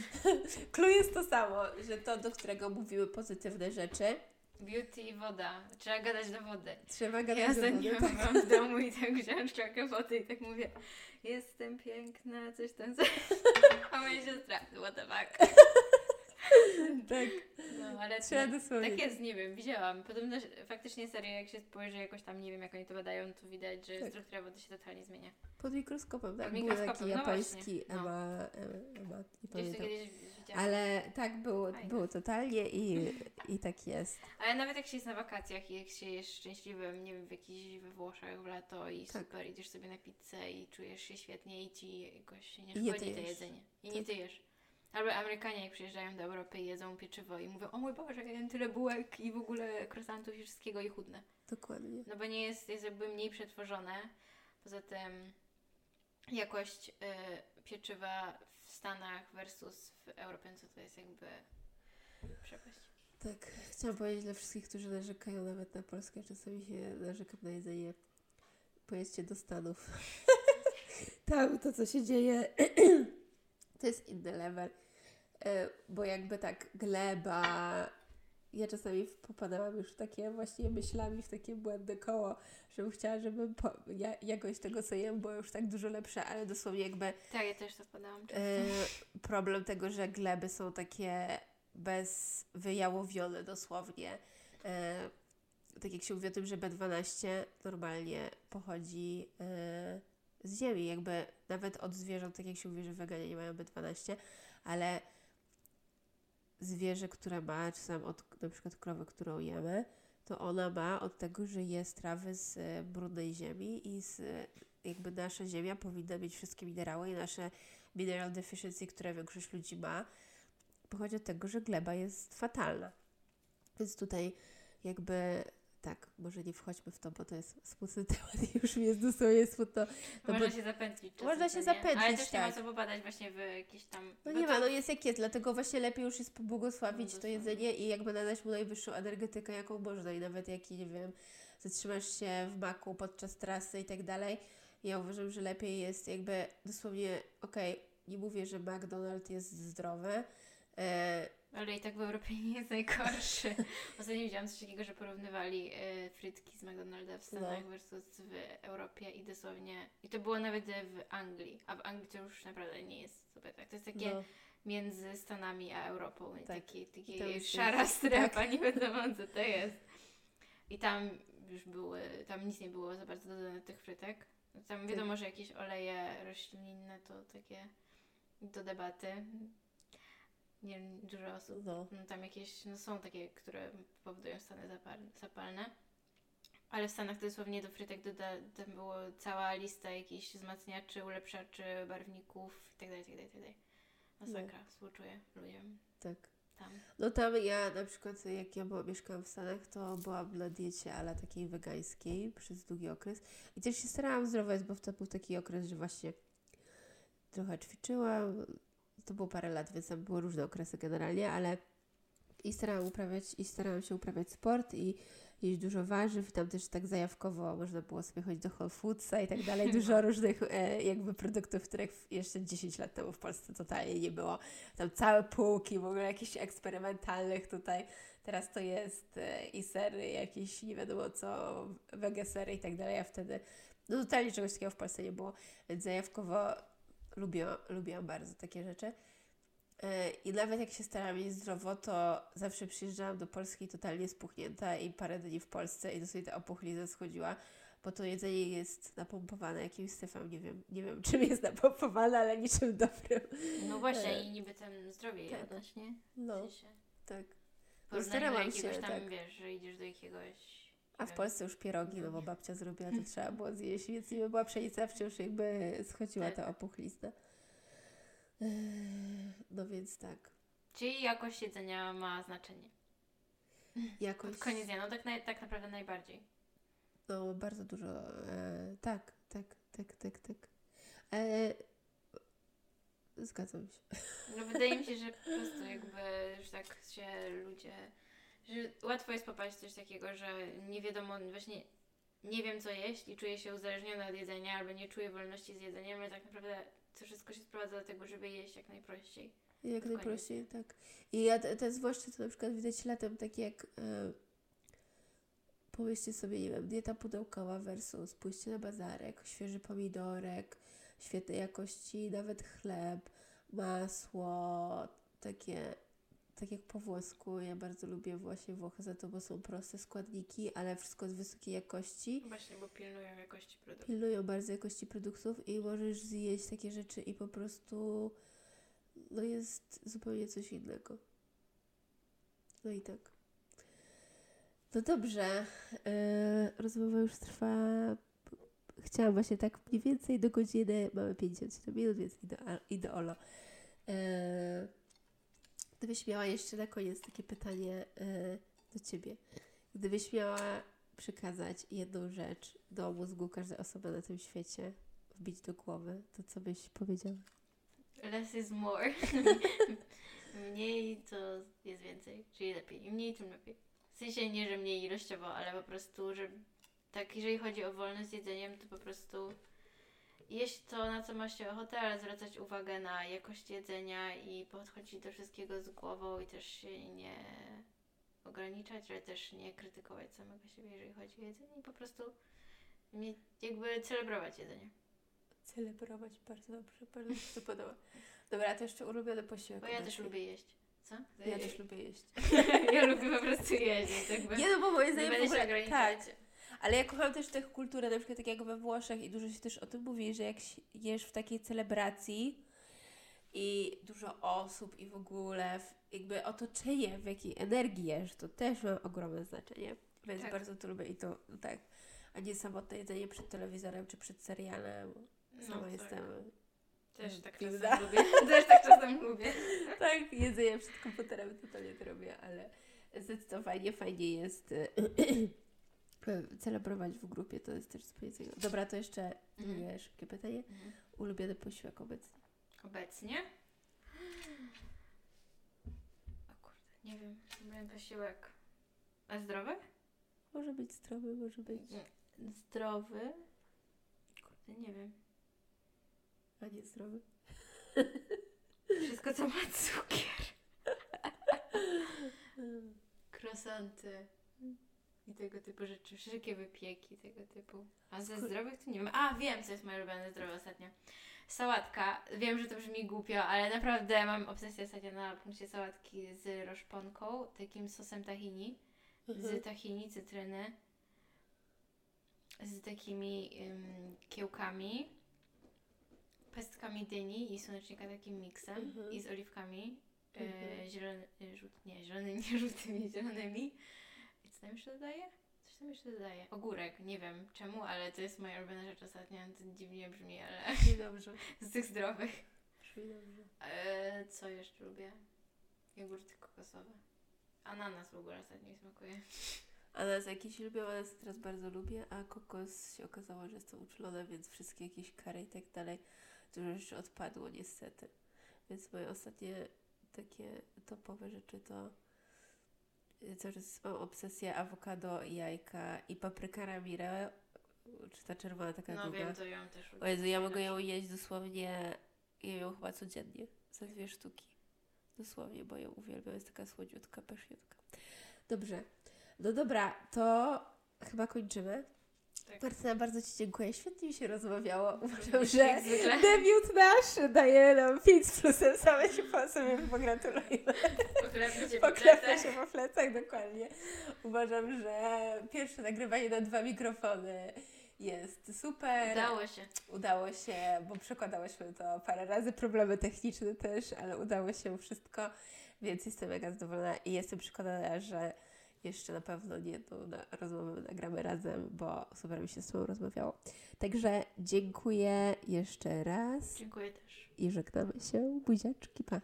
Clue jest to samo, że to, do którego mówimy pozytywne rzeczy, Beauty i woda. Trzeba gadać do wody. trzeba gadać Ja do wody. ostatnio Tak. byłam w domu i tak wziąłem szklankę wody i tak mówię jestem piękna, coś tam, coś. A moja siostra, what the fuck. tak, No, ale trzeba no, dosłownie. tak jest, nie wiem, widziałam. Podobno faktycznie serio, jak się spojrzy jakoś tam, nie wiem jak oni to badają, to widać, że Tak. struktura wody się totalnie zmienia. Pod mikroskopem, tak. Pod Był mikroskopem, taki no japoński no. Ema, Ema, nie pamiętam. Ale tak było, Fajne. było totalnie i, i tak jest. Ale nawet jak się jest na wakacjach i jak się jest szczęśliwym, nie wiem, w jakichś we Włoszech w lato i Tak. super, idziesz sobie na pizzę i czujesz się świetnie i ci jakoś nie I nie szkodzi to jedzenie. I nie Tak. tyjesz. Albo Amerykanie jak przyjeżdżają do Europy i jedzą pieczywo i mówią, o mój Boże, jem tyle bułek i w ogóle krosantów i wszystkiego i chudne. Dokładnie. No bo nie jest, jest jakby mniej przetworzone. Poza tym jakość y, pieczywa w Stanach versus w Europie, co to jest jakby przepaść. Tak, chciałam powiedzieć dla wszystkich, którzy narzekają nawet na Polskę, czasami się narzekam na jedzenie. Pojedźcie do Stanów. Tam to, co się dzieje, to jest inny level. E, Bo jakby tak gleba... Ja czasami popadałam już w takie właśnie myślami, w takie błędne koło, żebym chciała, żeby po, ja, jakość tego, co jem, była już tak dużo lepsza, ale dosłownie jakby Tak, ja też często. E, problem tego, że gleby są takie bezwyjałowione dosłownie. E, tak jak się mówi o tym, że B12 normalnie pochodzi e, z ziemi, jakby nawet od zwierząt, tak jak się mówi, że weganie nie mają B12, ale zwierzę, które ma, czy sam od na przykład krowy, którą jemy, to ona ma od tego, że jest trawy z e, brudnej ziemi i z, e, jakby nasza ziemia powinna mieć wszystkie minerały i nasze mineral deficiency, które większość ludzi ma, pochodzi od tego, że gleba jest fatalna. Więc tutaj jakby tak, może nie wchodźmy w to, bo to jest smutny temat i już mi jest dosłownie smutno. No Można bo- się zapętlić czasem, Można się zapętlić, Ale też nie ma tak. co popadać właśnie w jakieś tam... No bo nie to- ma, no jest jak jest, dlatego właśnie lepiej już jest pobłogosławić No to jedzenie i jakby nadać mu najwyższą energetykę, jaką można i nawet jak, nie wiem, zatrzymasz się w maku podczas trasy i tak dalej, ja uważam, że lepiej jest jakby dosłownie, okej, nie mówię, że McDonald's jest zdrowy, e, Ale i tak w Europie nie jest najgorszy. Ostatnio widziałam coś takiego, że porównywali e, frytki z McDonalda w Stanach No. versus w Europie i dosłownie... I to było nawet e, w Anglii, a w Anglii to już naprawdę nie jest sobie tak. To jest takie no, między Stanami a Europą. Tak. Taki, taki jest- szara strefa, tak. nie wiadomo co to jest. I tam już były, tam nic nie było za bardzo dodane do tych frytek. Tak. Tam wiadomo, że jakieś oleje roślinne to takie do debaty. Nie wiem, dużo osób. no, No, tam jakieś, no są takie, które powodują stany zapal, zapalne. Ale w Stanach dosłownie do frytek doda, tam było cała lista jakichś wzmacniaczy, ulepszaczy, barwników itd., itd., itd. Masakra, współczuję ludziom tak. tam. No tam ja na przykład, jak ja była, mieszkałam w Stanach, to byłam na diecie, ale takiej wegańskiej przez długi okres. I też się starałam zdrowo jeść, bo to był taki okres, że właśnie trochę ćwiczyłam. To było parę lat, więc tam były różne okresy generalnie, ale i starałam uprawiać, i starałam się uprawiać sport i jeść dużo warzyw i tam też tak zajawkowo można było sobie chodzić do Whole Foodsa i tak dalej. Dużo różnych e, jakby produktów, których jeszcze 10 lat temu w Polsce totalnie nie było. Tam całe półki w ogóle jakichś eksperymentalnych tutaj. Teraz to jest e, i sery jakieś nie wiadomo co, wegesery i tak dalej, a wtedy no totalnie czegoś takiego w Polsce nie było. Więc zajawkowo lubię, lubiłam bardzo takie rzeczy. E, I nawet jak się starałam jeść zdrowo, to zawsze przyjeżdżałam do Polski totalnie spuchnięta i parę dni w Polsce i dosłownie ta opuchlizna schodziła, bo to jedzenie jest napompowane jakimś syfem, nie wiem, nie wiem czym jest napompowane, ale niczym dobrym. No właśnie, E, i niby tam zdrowie tak. nie? No, W sensie, tak. do starałam jakiegoś się, tam, tak. wiesz, że idziesz do jakiegoś... A nie w Polsce już pierogi, no bo babcia zrobiła, to trzeba było zjeść, więc niby była pszenica, wciąż jakby schodziła ta opuchlizna. Eee, No więc tak. Czyli jakość jedzenia ma znaczenie. Jakoś, Pod koniec dnia, no tak, na, tak naprawdę najbardziej. no bardzo dużo, e, tak, tak, tak, tak, tak. E, zgadzam się. No wydaje mi się, że po prostu jakby już tak się ludzie, że łatwo jest popaść w coś takiego, że nie wiadomo, właśnie nie wiem co jeść i czuję się uzależniona od jedzenia albo nie czuję wolności z jedzeniem, ale tak naprawdę to wszystko się sprowadza do tego, żeby jeść jak najprościej. Jak najprościej, tak. I ja te, te zwłaszcza to na przykład widać latem, tak jak e, pomyślcie sobie, nie wiem, dieta pudełkowa versus pójście na bazarek, świeży pomidorek, świetnej jakości, nawet chleb, masło, takie, tak jak po włosku. Ja bardzo lubię właśnie Włochy za to, bo są proste składniki, ale wszystko z wysokiej jakości. Właśnie, bo pilnują jakości produktu. Pilnują bardzo jakości produktów i możesz zjeść takie rzeczy i po prostu no jest zupełnie coś innego. No i tak. No dobrze. Yy, rozmowa już trwa. Chciałam właśnie tak mniej więcej do godziny. Mamy 57 minut, więc ideolo. Yy, gdybyś miała jeszcze na koniec takie pytanie yy, do Ciebie. Gdybyś miała przekazać jedną rzecz do mózgu każdej osoby na tym świecie, wbić do głowy, to co byś powiedziała? Less is more. mniej to jest więcej, czyli lepiej. Im mniej, tym lepiej. W sensie nie, że mniej ilościowo, ale po prostu, że tak, jeżeli chodzi o wolność z jedzeniem, to po prostu jeść to, na co ma się ochotę, ale zwracać uwagę na jakość jedzenia i podchodzić do wszystkiego z głową i też się nie ograniczać, ale też nie krytykować samego siebie, jeżeli chodzi o jedzenie i po prostu mieć, jakby celebrować jedzenie. Celebrować bardzo dobrze, bardzo mi się to podoba. Dobra, to jeszcze ulubiony posiłek. Bo ja też lubię jeść. Co? Ja też lubię jeść. ja lubię po prostu jeść, jakby Nie no, bo moim nie zdaniem w ogóle, tak, ale ja kocham też tę kulturę, na przykład tak jak we Włoszech i dużo się też o tym mówi, że jak jesz w takiej celebracji i dużo osób i w ogóle jakby otoczenie, w jakiej energii jesz, to też ma ogromne znaczenie. Więc Tak. bardzo to lubię i to tak, a nie samotne jedzenie przed telewizorem czy przed serialem. Sama tak. jestem. Też tak Pilna. czasem lubię. Też tak czasem lubię. Tak, jedzenie przed komputerem to robię, ale zdecydowanie fajnie jest e, celebrować w grupie, to jest też innego. Dobra, to jeszcze Mhm. drugie szybkie pytanie. Ulubiony posiłek obecnie? Obecnie? O kurde, nie wiem. Lubię posiłek. A zdrowy? Może być zdrowy, może być, Zdrowy? Kurde, nie wiem. a nie zdrowy. Wszystko, co ma cukier. Krosanty. I tego typu rzeczy. Wszelkie wypieki tego typu. A ze Skur- zdrowych to nie wiem. A, wiem, co jest moje ulubione zdrowe ostatnio. Sałatka. Wiem, że to brzmi głupio, ale naprawdę mam obsesję ostatnio na punkcie sałatki z roszponką, takim sosem tahini. Mhm. Z tahini, cytryny. Z takimi ym, kiełkami. Pestkami dyni i słonecznika takim miksem. Mhm. I z oliwkami. Mhm. E, zielony, e, żółt, nie, zielonymi, nie żółtymi, zielonymi. Co tam jeszcze dodaje? Coś tam jeszcze dodaje. Ogórek, nie wiem czemu, ale to jest moja ulubiona rzecz ostatnio. To dziwnie brzmi, ale Brzmi dobrze. z tych zdrowych. Brzmi dobrze. E, co jeszcze lubię? Jogurty kokosowe. Ananas w ogóle ostatnio mi smakuje. Ananas jakiś lubię, ananas teraz bardzo lubię, a kokos się okazało, że jestem uczulona, więc wszystkie jakieś kary i tak dalej, dużo rzeczy odpadło niestety. Więc moje ostatnie takie topowe rzeczy to mam obsesję awokado, jajka i papryka ramire, czy ta czerwona taka No długa. wiem, to ją też. O Jezu, ja mogę ją jeść dosłownie, jem ją chyba codziennie, za dwie sztuki. Dosłownie, bo ją uwielbiam, jest taka słodziutka, pyszniutka. Dobrze, no dobra, to chyba kończymy. Tak. Martyna, bardzo Ci dziękuję, świetnie mi się rozmawiało. Uważam, że debiut nasz daje nam 5 z plusem, same się po sobie pogratulujemy. Cię po plecach. się po plecach, dokładnie. Uważam, że pierwsze nagrywanie na dwa mikrofony jest super. Udało się. Udało się, bo przekładałyśmy to parę razy, problemy techniczne też, ale udało się wszystko, więc jestem mega zadowolona i jestem przekonana, że jeszcze na pewno nie jedną na rozmowę nagramy razem, bo super mi się z Tobą rozmawiało. Także dziękuję jeszcze raz Dziękuję też. i żegnamy się. Buziaczki, pa!